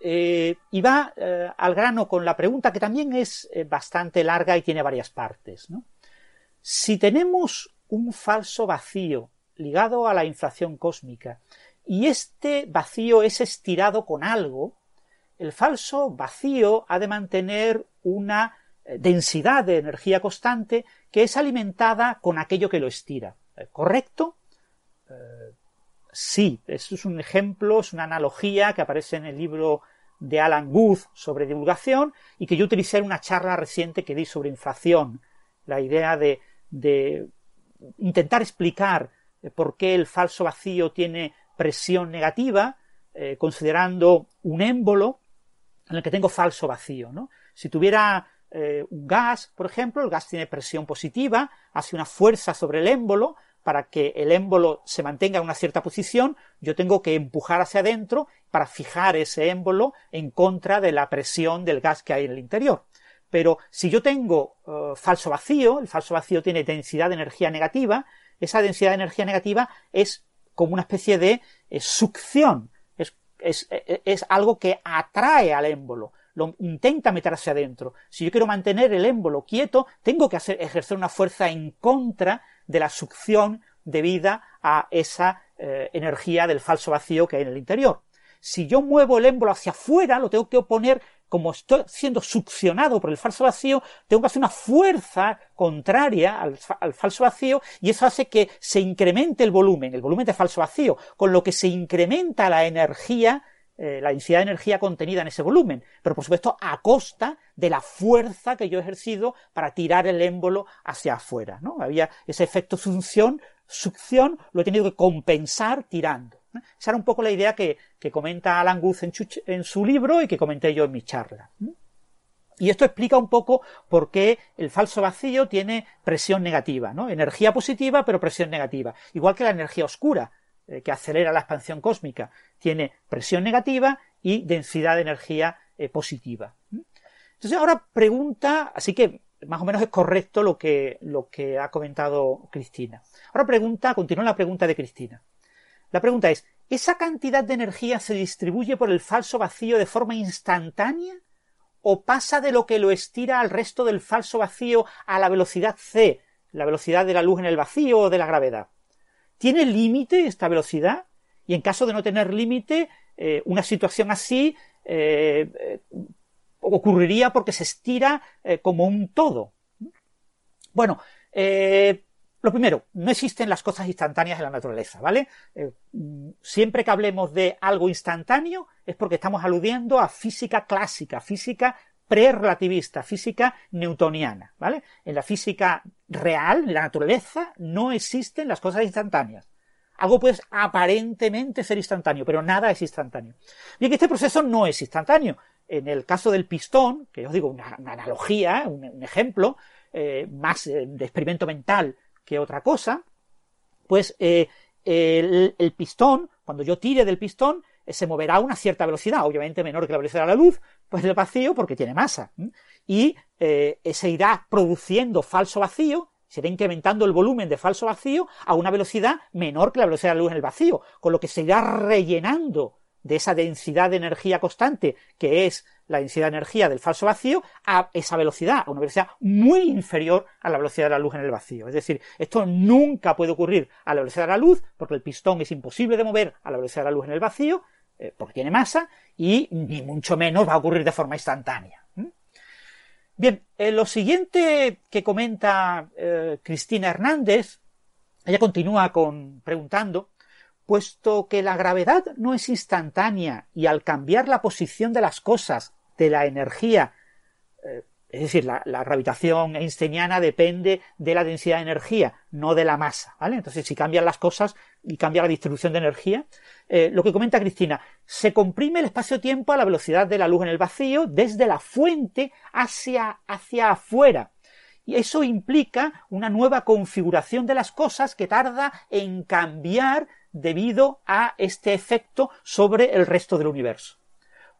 y va al grano con la pregunta que también es bastante larga y tiene varias partes. Si tenemos un falso vacío ligado a la inflación cósmica y este vacío es estirado con algo, el falso vacío ha de mantener una densidad de energía constante que es alimentada con aquello que lo estira. Eh, ¿Correcto? Eh, sí, eso es un ejemplo, es una analogía que aparece en el libro de Alan Guth sobre divulgación y que yo utilicé en una charla reciente que di sobre inflación. La idea de, de intentar explicar eh, por qué el falso vacío tiene presión negativa, considerando un émbolo en el que tengo falso vacío. ¿no? Si tuviera eh, un gas, por ejemplo, el gas tiene presión positiva, hace una fuerza sobre el émbolo, para que el émbolo se mantenga en una cierta posición, yo tengo que empujar hacia adentro para fijar ese émbolo en contra de la presión del gas que hay en el interior. Pero si yo tengo eh, falso vacío, el falso vacío tiene densidad de energía negativa, esa densidad de energía negativa es como una especie de eh, succión, es algo que atrae al émbolo lo intenta meter hacia adentro. Si yo quiero mantener el émbolo quieto, tengo que hacer, ejercer una fuerza en contra de la succión debida a esa eh, energía del falso vacío que hay en el interior. Si yo muevo el émbolo hacia afuera, lo tengo que oponer, como estoy siendo succionado por el falso vacío, tengo que hacer una fuerza contraria al, al, falso vacío y eso hace que se incremente el volumen, el volumen de falso vacío, con lo que se incrementa la energía eh, la densidad de energía contenida en ese volumen, pero por supuesto a costa de la fuerza que yo he ejercido para tirar el émbolo hacia afuera. ¿no? Había ese efecto succión, succión lo he tenido que compensar tirando. Esa era un poco la idea que, comenta Alan Guth en, su libro y que comenté yo en mi charla. Y esto explica un poco por qué el falso vacío tiene presión negativa, ¿no? Energía positiva, pero presión negativa. Igual que la energía oscura. Eh, que acelera la expansión cósmica tiene presión negativa y densidad de energía eh, positiva. Entonces ahora pregunta, así que más o menos es correcto lo que, lo que ha comentado Cristina. Ahora pregunta, continúa la pregunta de Cristina. La pregunta es, ¿esa cantidad de energía se distribuye por el falso vacío de forma instantánea? ¿O pasa de lo que lo estira al resto del falso vacío a la velocidad c, la velocidad de la luz en el vacío o de la gravedad? ¿Tiene límite esta velocidad? Y en caso de no tener límite, eh, una situación así eh, eh, ocurriría porque se estira como un todo. Bueno, lo primero, no existen las cosas instantáneas en la naturaleza, ¿vale? Eh, siempre que hablemos de algo instantáneo es porque estamos aludiendo a física clásica, física pre-relativista, física newtoniana, ¿vale? En la física real, en la naturaleza, no existen las cosas instantáneas. Algo puede aparentemente ser instantáneo, pero nada es instantáneo. Bien, este proceso no es instantáneo. En el caso del pistón, que os digo, una, analogía, un, ejemplo, eh, más de experimento mental que otra cosa, pues eh, el, pistón, cuando yo tire del pistón, eh, se moverá a una cierta velocidad, obviamente menor que la velocidad de la luz, pues el vacío porque tiene masa. Y eh, se irá produciendo falso vacío, se irá incrementando el volumen de falso vacío a una velocidad menor que la velocidad de la luz en el vacío, con lo que se irá rellenando de esa densidad de energía constante que es la densidad de energía del falso vacío a esa velocidad, a una velocidad muy inferior a la velocidad de la luz en el vacío. Es decir, esto nunca puede ocurrir a la velocidad de la luz, porque el pistón es imposible de mover a la velocidad de la luz en el vacío, eh, porque tiene masa, y ni mucho menos va a ocurrir de forma instantánea. Bien, eh, lo siguiente que comenta eh, Cristina Hernández, ella continúa con preguntando puesto que la gravedad no es instantánea y al cambiar la posición de las cosas, de la energía, eh, es decir, la, gravitación einsteiniana depende de la densidad de energía, no de la masa, ¿vale? Entonces, si cambian las cosas y cambia la distribución de energía, eh, lo que comenta Cristina, se comprime el espacio-tiempo a la velocidad de la luz en el vacío desde la fuente hacia, hacia afuera. Y eso implica una nueva configuración de las cosas que tarda en cambiar debido a este efecto sobre el resto del universo.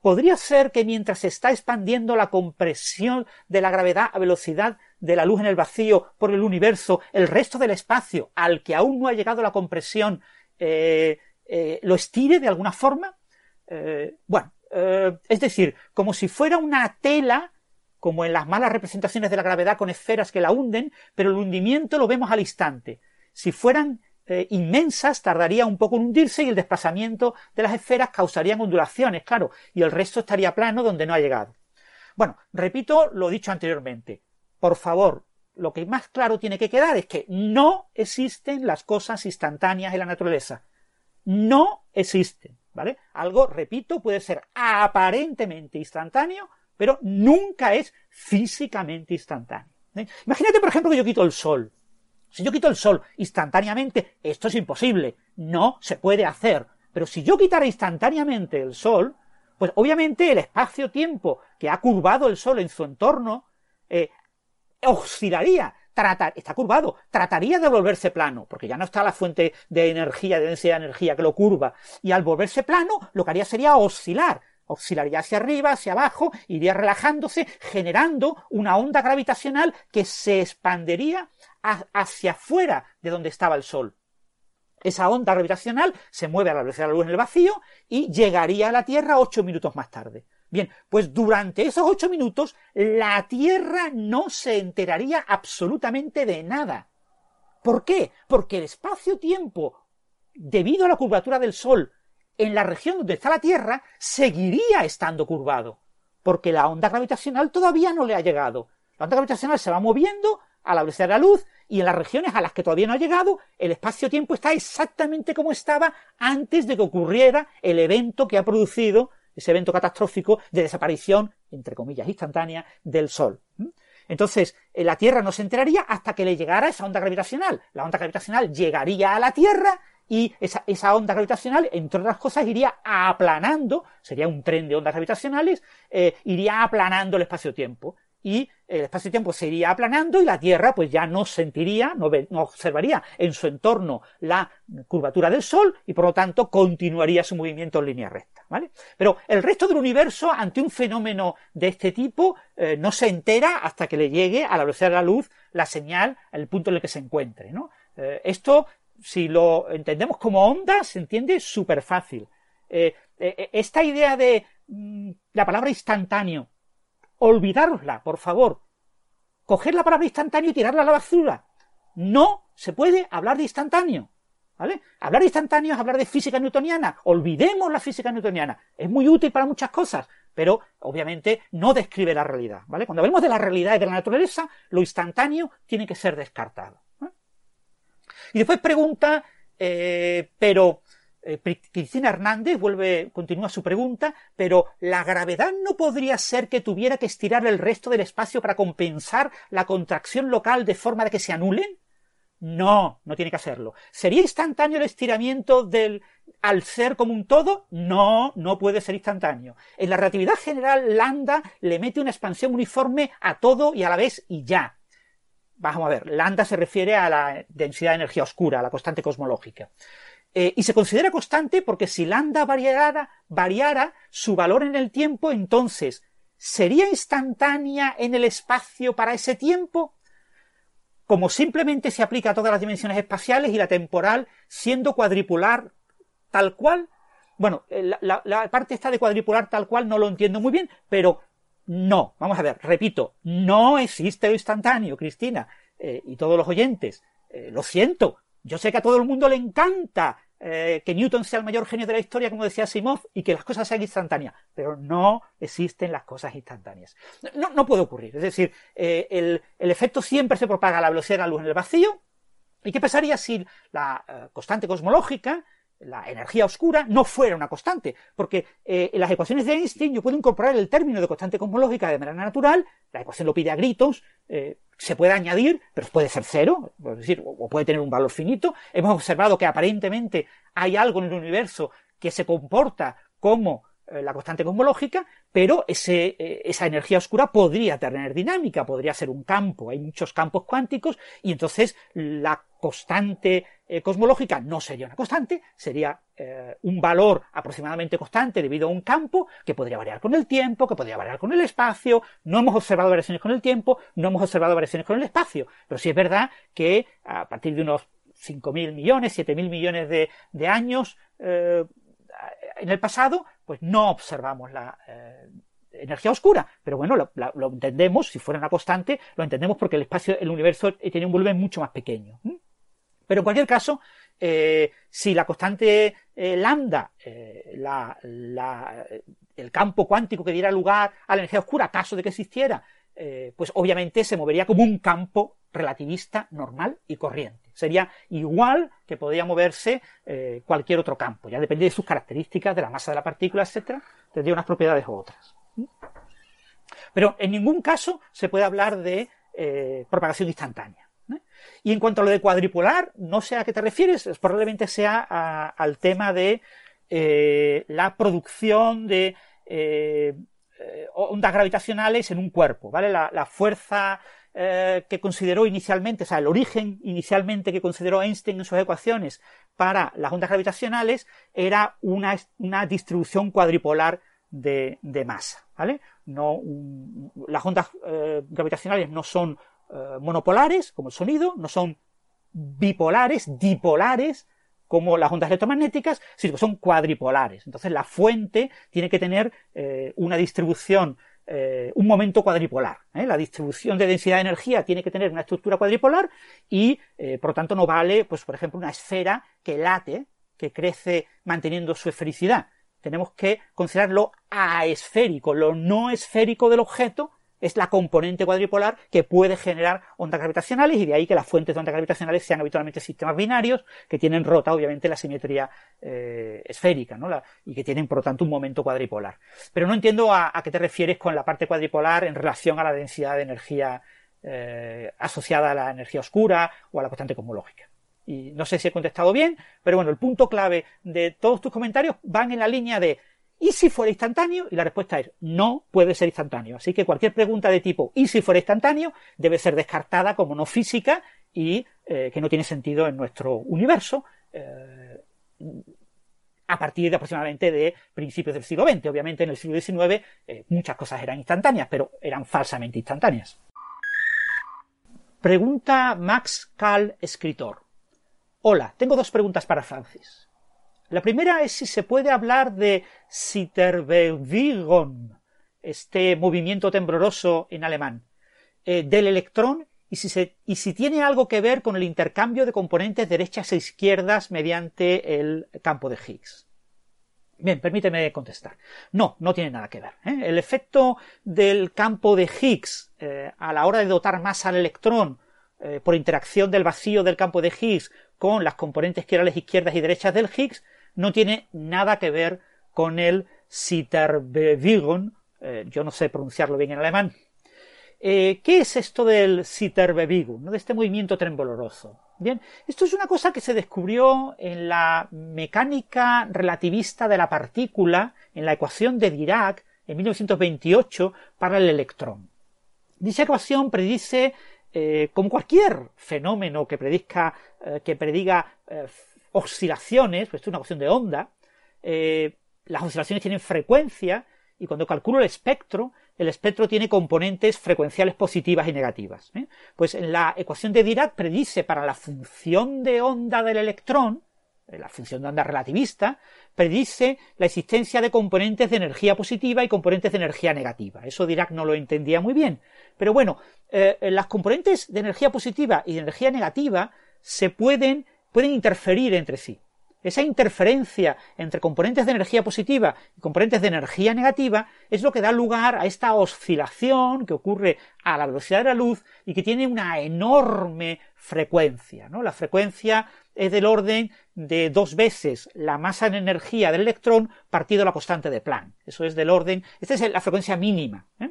Podría ser que mientras se está expandiendo la compresión de la gravedad a velocidad de la luz en el vacío por el universo, el resto del espacio al que aún no ha llegado la compresión eh, eh, lo estire de alguna forma. Eh, bueno, es decir, como si fuera una tela como en las malas representaciones de la gravedad con esferas que la hunden, pero el hundimiento lo vemos al instante. Si fueran eh, inmensas tardaría un poco en hundirse y el desplazamiento de las esferas causarían ondulaciones, claro, y el resto estaría plano donde no ha llegado. Bueno, repito lo dicho anteriormente. Por favor, lo que más claro tiene que quedar es que no existen las cosas instantáneas en la naturaleza. No existen, ¿vale? Algo, repito, puede ser aparentemente instantáneo, pero nunca es físicamente instantáneo. ¿eh? Imagínate, por ejemplo, que yo quito el sol. Si yo quito el sol instantáneamente, esto es imposible, no se puede hacer. Pero si yo quitara instantáneamente el sol, pues obviamente el espacio-tiempo que ha curvado el sol en su entorno eh, oscilaría, está curvado, trataría de volverse plano, porque ya no está la fuente de energía, de densidad de energía que lo curva, y al volverse plano lo que haría sería oscilar, oscilaría hacia arriba, hacia abajo, iría relajándose, generando una onda gravitacional que se expandería hacia afuera de donde estaba el Sol. Esa onda gravitacional se mueve a la velocidad de la luz en el vacío y llegaría a la Tierra ocho minutos más tarde. Bien, pues durante esos ocho minutos la Tierra no se enteraría absolutamente de nada. ¿Por qué? Porque el espacio-tiempo, debido a la curvatura del Sol en la región donde está la Tierra, seguiría estando curvado, porque la onda gravitacional todavía no le ha llegado. La onda gravitacional se va moviendo a la velocidad de la luz y en las regiones a las que todavía no ha llegado, el espacio-tiempo está exactamente como estaba antes de que ocurriera el evento que ha producido ese evento catastrófico de desaparición, entre comillas, instantánea del Sol. Entonces, eh, la Tierra no se enteraría hasta que le llegara esa onda gravitacional. La onda gravitacional llegaría a la Tierra y esa, onda gravitacional, entre otras cosas, iría aplanando, sería un tren de ondas gravitacionales, eh, iría aplanando el espacio-tiempo y el espacio-tiempo se iría aplanando y la Tierra pues ya no sentiría, no, observaría en su entorno la curvatura del Sol y por lo tanto continuaría su movimiento en línea recta, ¿vale? Pero el resto del universo ante un fenómeno de este tipo eh, no se entera hasta que le llegue a la velocidad de la luz la señal al punto en el que se encuentre, ¿no? Eh, esto, si lo entendemos como onda, se entiende súper fácil. Eh, esta idea de mm, la palabra instantáneo olvidárosla, por favor. Coger la palabra instantáneo y tirarla a la basura. No se puede hablar de instantáneo. Hablar de instantáneo es hablar de física newtoniana. Olvidemos la física newtoniana. Es muy útil para muchas cosas, pero obviamente no describe la realidad. Cuando hablamos de la realidad y de la naturaleza, lo instantáneo tiene que ser descartado. Y después pregunta, pero Cristina Hernández vuelve, continúa su pregunta, pero ¿la gravedad no podría ser que tuviera que estirar el resto del espacio para compensar la contracción local de forma de que se anulen? No, no tiene que hacerlo. ¿Sería instantáneo el estiramiento del al ser como un todo? No, no puede ser instantáneo. En la relatividad general, lambda le mete una expansión uniforme a todo y a la vez y ya. Vamos a ver, lambda se refiere a la densidad de energía oscura, a la constante cosmológica. Eh, y se considera constante porque si lambda variara, variara su valor en el tiempo, entonces, ¿sería instantánea en el espacio para ese tiempo? como simplemente se aplica a todas las dimensiones espaciales y la temporal siendo cuadripular tal cual. Bueno, eh, la, parte esta de cuadripular tal cual no lo entiendo muy bien, pero no, vamos a ver, repito, no existe lo instantáneo, Cristina, eh, y todos los oyentes. Eh, lo siento, yo sé que a todo el mundo le encanta eh, que Newton sea el mayor genio de la historia, como decía Simov, y que las cosas sean instantáneas, pero no existen las cosas instantáneas. No, no puede ocurrir. Es decir, el, el, efecto siempre se propaga a la velocidad de la luz en el vacío. ¿Y qué pasaría si la constante cosmológica la energía oscura no fuera una constante, porque eh, en las ecuaciones de Einstein yo puedo incorporar el término de constante cosmológica de manera natural, la ecuación lo pide a gritos, eh, se puede añadir, pero puede ser cero, es decir, o puede tener un valor finito. Hemos observado que aparentemente hay algo en el universo que se comporta como eh, la constante cosmológica, pero ese, esa energía oscura podría tener dinámica, podría ser un campo, hay muchos campos cuánticos, y entonces la constante eh, cosmológica no sería una constante, sería eh, un valor aproximadamente constante debido a un campo que podría variar con el tiempo, que podría variar con el espacio. No hemos observado variaciones con el tiempo, no hemos observado variaciones con el espacio, pero sí es verdad que a partir de unos 5.000 millones, 7.000 millones de, años eh, en el pasado, pues no observamos la energía oscura. Pero bueno, lo, entendemos, si fuera una constante, lo entendemos porque el espacio, el universo tiene un volumen mucho más pequeño. Pero en cualquier caso, eh, si la constante eh, lambda, eh, el campo cuántico que diera lugar a la energía oscura, caso de que existiera, pues obviamente se movería como un campo relativista normal y corriente. Sería igual que podría moverse cualquier otro campo. Ya depende de sus características, de la masa de la partícula, etcétera, tendría unas propiedades u otras. Pero en ningún caso se puede hablar de propagación instantánea. Y en cuanto a lo de cuadripolar, no sé a qué te refieres, probablemente sea al tema de eh, la producción de eh, eh, ondas gravitacionales en un cuerpo, ¿vale? La, fuerza que consideró inicialmente, o sea, el origen inicialmente que consideró Einstein en sus ecuaciones para las ondas gravitacionales era una, distribución cuadripolar de, masa, ¿vale? No, las ondas gravitacionales no son eh, monopolares, como el sonido, no son bipolares, dipolares, como las ondas electromagnéticas, sino que son cuadripolares. Entonces la fuente tiene que tener eh, una distribución, eh, un momento cuadripolar. La distribución de densidad de energía tiene que tener una estructura cuadripolar y, por lo tanto, no vale, pues, por ejemplo, una esfera que late, que crece manteniendo su esfericidad. Tenemos que considerarlo aesférico, lo no esférico del objeto, es la componente cuadripolar que puede generar ondas gravitacionales y de ahí que las fuentes de ondas gravitacionales sean habitualmente sistemas binarios que tienen rota obviamente la simetría eh, esférica ¿no? y que tienen por lo tanto un momento cuadripolar. Pero no entiendo a, qué te refieres con la parte cuadripolar en relación a la densidad de energía eh, asociada a la energía oscura o a la constante cosmológica. Y no sé si he contestado bien, pero bueno, el punto clave de todos tus comentarios van en la línea de ¿Y si fuera instantáneo? Y la respuesta es no puede ser instantáneo. Así que cualquier pregunta de tipo ¿y si fuera instantáneo? debe ser descartada como no física y eh, que no tiene sentido en nuestro universo. Eh, a partir de aproximadamente de principios del siglo XX. Obviamente en el siglo XIX eh, muchas cosas eran instantáneas, pero eran falsamente instantáneas. Pregunta Max Cal, escritor. Hola, tengo dos preguntas para Francis. La primera es si se puede hablar de Zitterbewegung, este movimiento tembloroso en alemán, eh, del electrón y si, tiene algo que ver con el intercambio de componentes derechas e izquierdas mediante el campo de Higgs. Bien, permíteme contestar. No, no tiene nada que ver. ¿eh? El efecto del campo de Higgs eh, a la hora de dotar más al electrón por interacción del vacío del campo de Higgs con las componentes quirales izquierdas y derechas del Higgs, no tiene nada que ver con el Zitterbewegung, eh, yo no sé pronunciarlo bien en alemán. Eh, ¿Qué es esto del Zitterbewegung, de este movimiento tremboloroso? Bien, esto es una cosa que se descubrió en la mecánica relativista de la partícula, en la ecuación de Dirac, en 1928, para el electrón. Dicha ecuación predice, eh, como cualquier fenómeno que, predizca, que prediga oscilaciones, pues esto es una cuestión de onda, las oscilaciones tienen frecuencia y cuando calculo el espectro, el espectro tiene componentes frecuenciales positivas y negativas. ¿eh? Pues en la ecuación de Dirac predice para la función de onda del electrón, eh, la función de onda relativista, predice la existencia de componentes de energía positiva y componentes de energía negativa. Eso Dirac no lo entendía muy bien. Pero bueno, eh, las componentes de energía positiva y de energía negativa se pueden, pueden interferir entre sí. Esa interferencia entre componentes de energía positiva y componentes de energía negativa es lo que da lugar a esta oscilación que ocurre a la velocidad de la luz y que tiene una enorme frecuencia. ¿no? La frecuencia es del orden de dos veces la masa en energía del electrón partido la constante de Planck. Eso es del orden, esta es la frecuencia mínima ¿eh?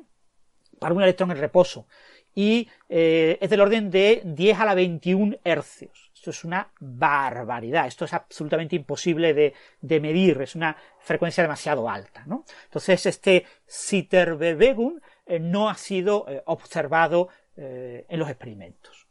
para un electrón en reposo y eh, es del orden de 10 a la 21 hercios. Esto es una barbaridad, esto es absolutamente imposible de, medir, es una frecuencia demasiado alta. ¿no? Entonces, este Zitterbewegung eh, no ha sido eh, observado eh, en los experimentos.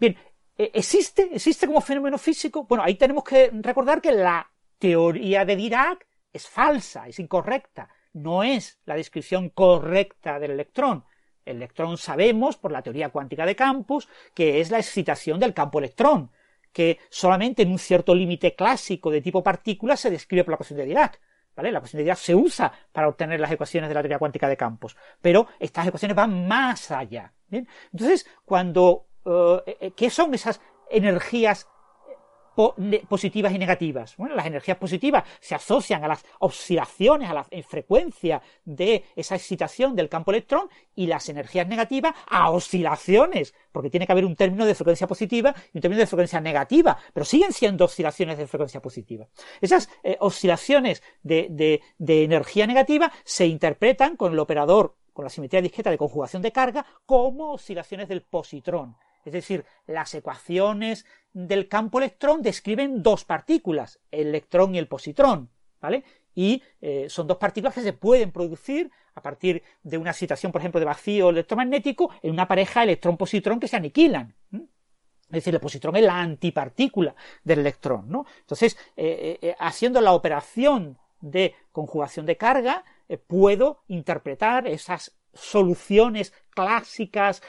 Bien, ¿existe? ¿Existe como fenómeno físico? Bueno, ahí tenemos que recordar que la teoría de Dirac es falsa, es incorrecta, no es la descripción correcta del electrón. El electrón sabemos, por la teoría cuántica de campos, que es la excitación del campo electrón, que solamente en un cierto límite clásico de tipo partícula se describe por la ecuación de Dirac. ¿Vale? La ecuación de Dirac se usa para obtener las ecuaciones de la teoría cuántica de campos, pero estas ecuaciones van más allá. Entonces, cuando eh, eh, ¿qué son esas energías positivas y negativas. Bueno, las energías positivas se asocian a las oscilaciones, a la frecuencia de esa excitación del campo electrón y las energías negativas a oscilaciones, porque tiene que haber un término de frecuencia positiva y un término de frecuencia negativa, pero siguen siendo oscilaciones de frecuencia positiva. Esas eh, oscilaciones de, de energía negativa se interpretan con el operador con la simetría discreta de conjugación de carga como oscilaciones del positrón. Es decir, las ecuaciones del campo electrón describen dos partículas, el electrón y el positrón, ¿vale? Y eh, son dos partículas que se pueden producir a partir de una situación, por ejemplo, de vacío electromagnético en una pareja electrón-positrón que se aniquilan. Es decir, el positrón es la antipartícula del electrón, ¿no? Entonces, eh, eh, haciendo la operación de conjugación de carga, puedo interpretar esas soluciones clásicas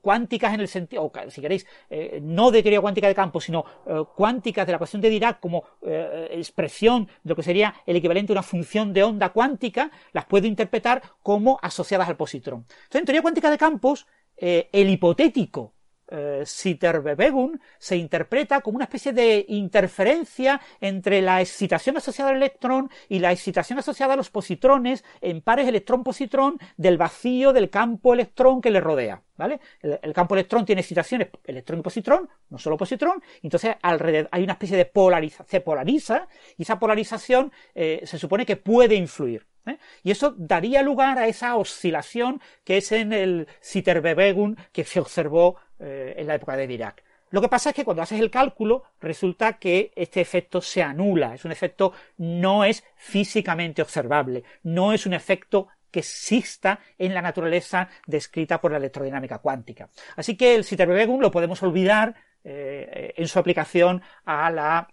cuánticas en el sentido, o si queréis, eh, no de teoría cuántica de campo, sino eh, cuánticas de la ecuación de Dirac como eh, expresión de lo que sería el equivalente a una función de onda cuántica, las puedo interpretar como asociadas al positrón. Entonces, en teoría cuántica de campos, el hipotético eh, se interpreta como una especie de interferencia entre la excitación asociada al electrón y la excitación asociada a los positrones en pares electrón-positrón del vacío del campo electrón que le rodea. ¿Vale? El, campo electrón tiene excitaciones electrón y positrón, no solo positrón, entonces alrededor hay una especie de polarización, se polariza y esa polarización eh, se supone que puede influir. ¿eh? Y eso daría lugar a esa oscilación que es en el Zitterbewegung que se observó eh, en la época de Dirac. Lo que pasa es que cuando haces el cálculo resulta que este efecto se anula, es un efecto no es físicamente observable, no es un efecto que exista en la naturaleza descrita por la electrodinámica cuántica. Así que el Zitterbewegung lo podemos olvidar eh, en su aplicación a la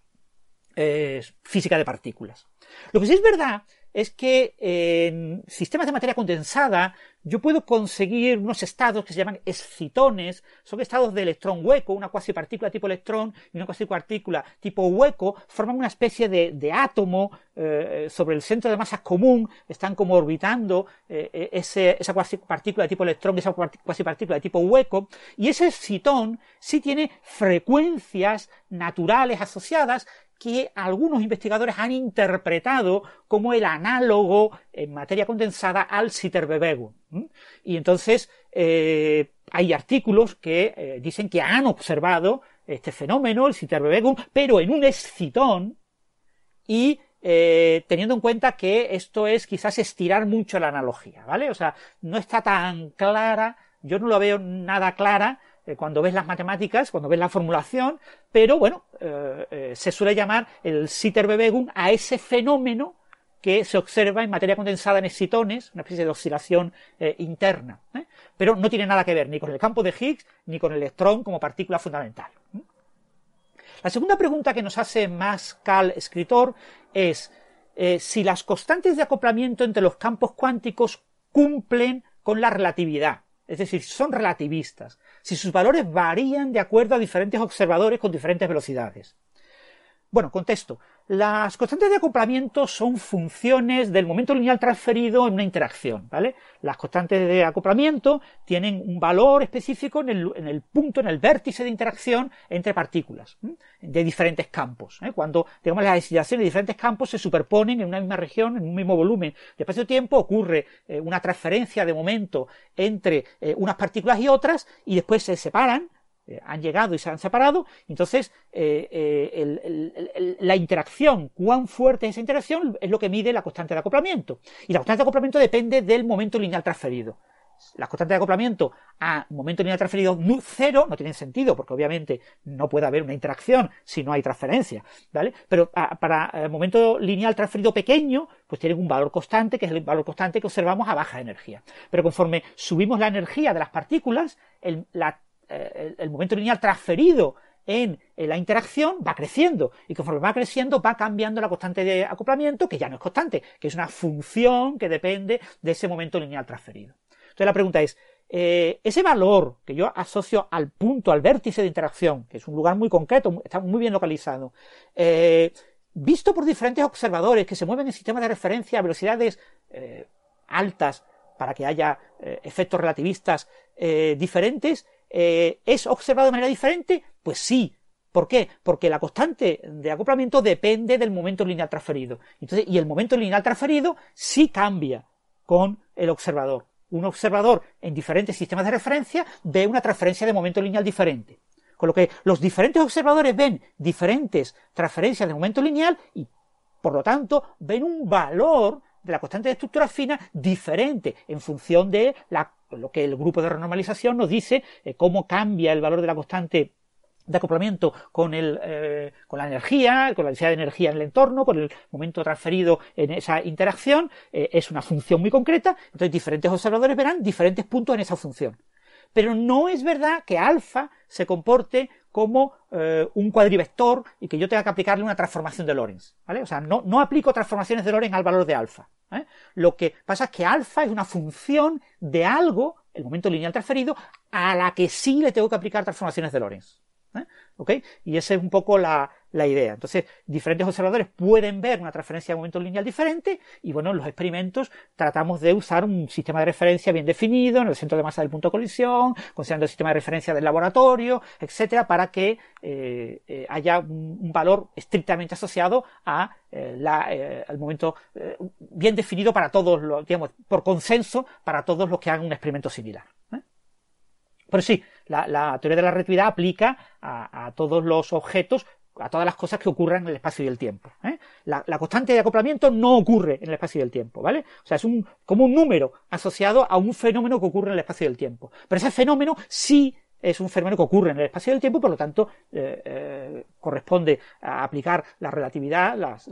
física de partículas. Lo que sí es verdad es que en sistemas de materia condensada yo puedo conseguir unos estados que se llaman excitones, son estados de electrón hueco, una cuasipartícula tipo electrón y una cuasipartícula tipo hueco, forman una especie de, átomo eh, sobre el centro de masa común, están como orbitando eh, esa cuasipartícula de tipo electrón, esa cuasipartícula de tipo hueco, y ese excitón sí tiene frecuencias naturales asociadas que algunos investigadores han interpretado como el análogo en materia condensada al Sitterbewegung. Y entonces eh, hay artículos que eh, dicen que han observado este fenómeno, el Sitterbewegung, pero en un excitón y eh, teniendo en cuenta que esto es quizás estirar mucho la analogía, ¿vale? O sea, no está tan clara, yo no lo veo nada clara cuando ves las matemáticas, cuando ves la formulación, pero bueno, eh, se suele llamar el Sitterbewegung a ese fenómeno que se observa en materia condensada en excitones, una especie de oscilación interna, pero no tiene nada que ver ni con el campo de Higgs ni con el electrón como partícula fundamental. La segunda pregunta que nos hace Mascal, escritor, es eh, si las constantes de acoplamiento entre los campos cuánticos cumplen con la relatividad, es decir, son relativistas, si sus valores varían de acuerdo a diferentes observadores con diferentes velocidades. Bueno, contesto. Las constantes de acoplamiento son funciones del momento lineal transferido en una interacción, ¿vale? Las constantes de acoplamiento tienen un valor específico en el, punto, en el vértice de interacción entre partículas de diferentes campos. ¿eh? Cuando, digamos, las excitaciones de diferentes campos se superponen en una misma región, en un mismo volumen de espacio-tiempo, ocurre eh, una transferencia de momento entre eh, unas partículas y otras y después se separan eh, han llegado y se han separado, entonces eh, eh, la interacción, cuán fuerte es esa interacción, es lo que mide la constante de acoplamiento. Y la constante de acoplamiento depende del momento lineal transferido. La constante de acoplamiento a momento lineal transferido cero no tiene sentido, porque obviamente no puede haber una interacción si no hay transferencia, ¿vale? Pero para el momento lineal transferido pequeño, pues tienen un valor constante, que es el valor constante que observamos a baja energía. Pero conforme subimos la energía de las partículas, la eh, el, momento lineal transferido en, la interacción va creciendo y conforme va creciendo va cambiando la constante de acoplamiento que ya no es constante, que es una función que depende de ese momento lineal transferido. Entonces la pregunta es, eh, ese valor que yo asocio al punto, al vértice de interacción, que es un lugar muy concreto, está muy bien localizado, eh, visto por diferentes observadores que se mueven en sistemas de referencia a velocidades altas para que haya efectos relativistas diferentes, eh, ¿Es observado de manera diferente? Pues sí. ¿Por qué? Porque la constante de acoplamiento depende del momento lineal transferido. Entonces, y el momento lineal transferido sí cambia con el observador. Un observador en diferentes sistemas de referencia ve una transferencia de momento lineal diferente. Con lo que los diferentes observadores ven diferentes transferencias de momento lineal y, por lo tanto, ven un valor de la constante de estructura fina diferente en función de la lo que el grupo de renormalización nos dice eh, cómo cambia el valor de la constante de acoplamiento con, el, eh, con la energía, con la densidad de energía en el entorno, con el momento transferido en esa interacción, eh, es una función muy concreta, entonces diferentes observadores verán diferentes puntos en esa función. Pero no es verdad que alfa se comporte como un cuadrivector y que yo tenga que aplicarle una transformación de Lorentz. ¿vale? O sea, no, no aplico transformaciones de Lorentz al valor de alfa. ¿eh? Lo que pasa es que alfa es una función de algo, el momento lineal transferido, a la que sí le tengo que aplicar transformaciones de Lorentz. ¿Eh? Y esa es un poco la, idea. Entonces, diferentes observadores pueden ver una transferencia de momento lineal diferente y bueno, en los experimentos tratamos de usar un sistema de referencia bien definido en el centro de masa del punto de colisión, considerando el sistema de referencia del laboratorio, etcétera, para que eh, eh, haya un, valor estrictamente asociado a al momento bien definido para todos los, digamos, por consenso para todos los que hagan un experimento similar. Pero sí, la, teoría de la relatividad aplica a, todos los objetos, a todas las cosas que ocurran en el espacio y el tiempo. ¿eh? La, constante de acoplamiento no ocurre en el espacio y el tiempo, ¿vale? O sea, es un, como un número asociado a un fenómeno que ocurre en el espacio y el tiempo. Pero ese fenómeno sí es un fenómeno que ocurre en el espacio y el tiempo, por lo tanto, eh, eh, corresponde a aplicar la relatividad, las,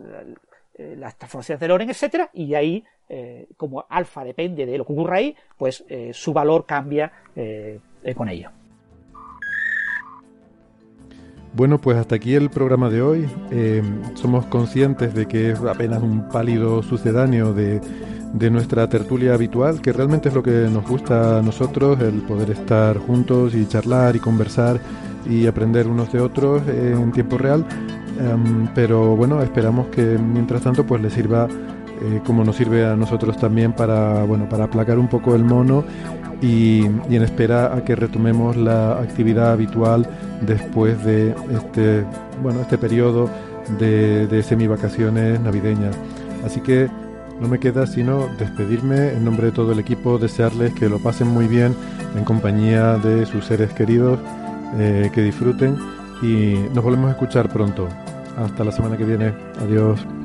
las transformaciones de Lorentz, etcétera, y ahí, como alfa depende de lo que ocurra ahí, pues su valor cambia con ello. Bueno, pues hasta aquí el programa de hoy. Eh, somos conscientes de que es apenas un pálido sucedáneo de, nuestra tertulia habitual, que realmente es lo que nos gusta a nosotros, el poder estar juntos y charlar y conversar y aprender unos de otros en tiempo real. Em, pero bueno, esperamos que mientras tanto pues les sirva eh, como nos sirve a nosotros también para bueno para aplacar un poco el mono y, en espera a que retomemos la actividad habitual después de este, bueno, este periodo de, semivacaciones navideñas. Así que no me queda sino despedirme en nombre de todo el equipo, desearles que lo pasen muy bien en compañía de sus seres queridos, eh, que disfruten y nos volvemos a escuchar pronto. Hasta la semana que viene. Adiós.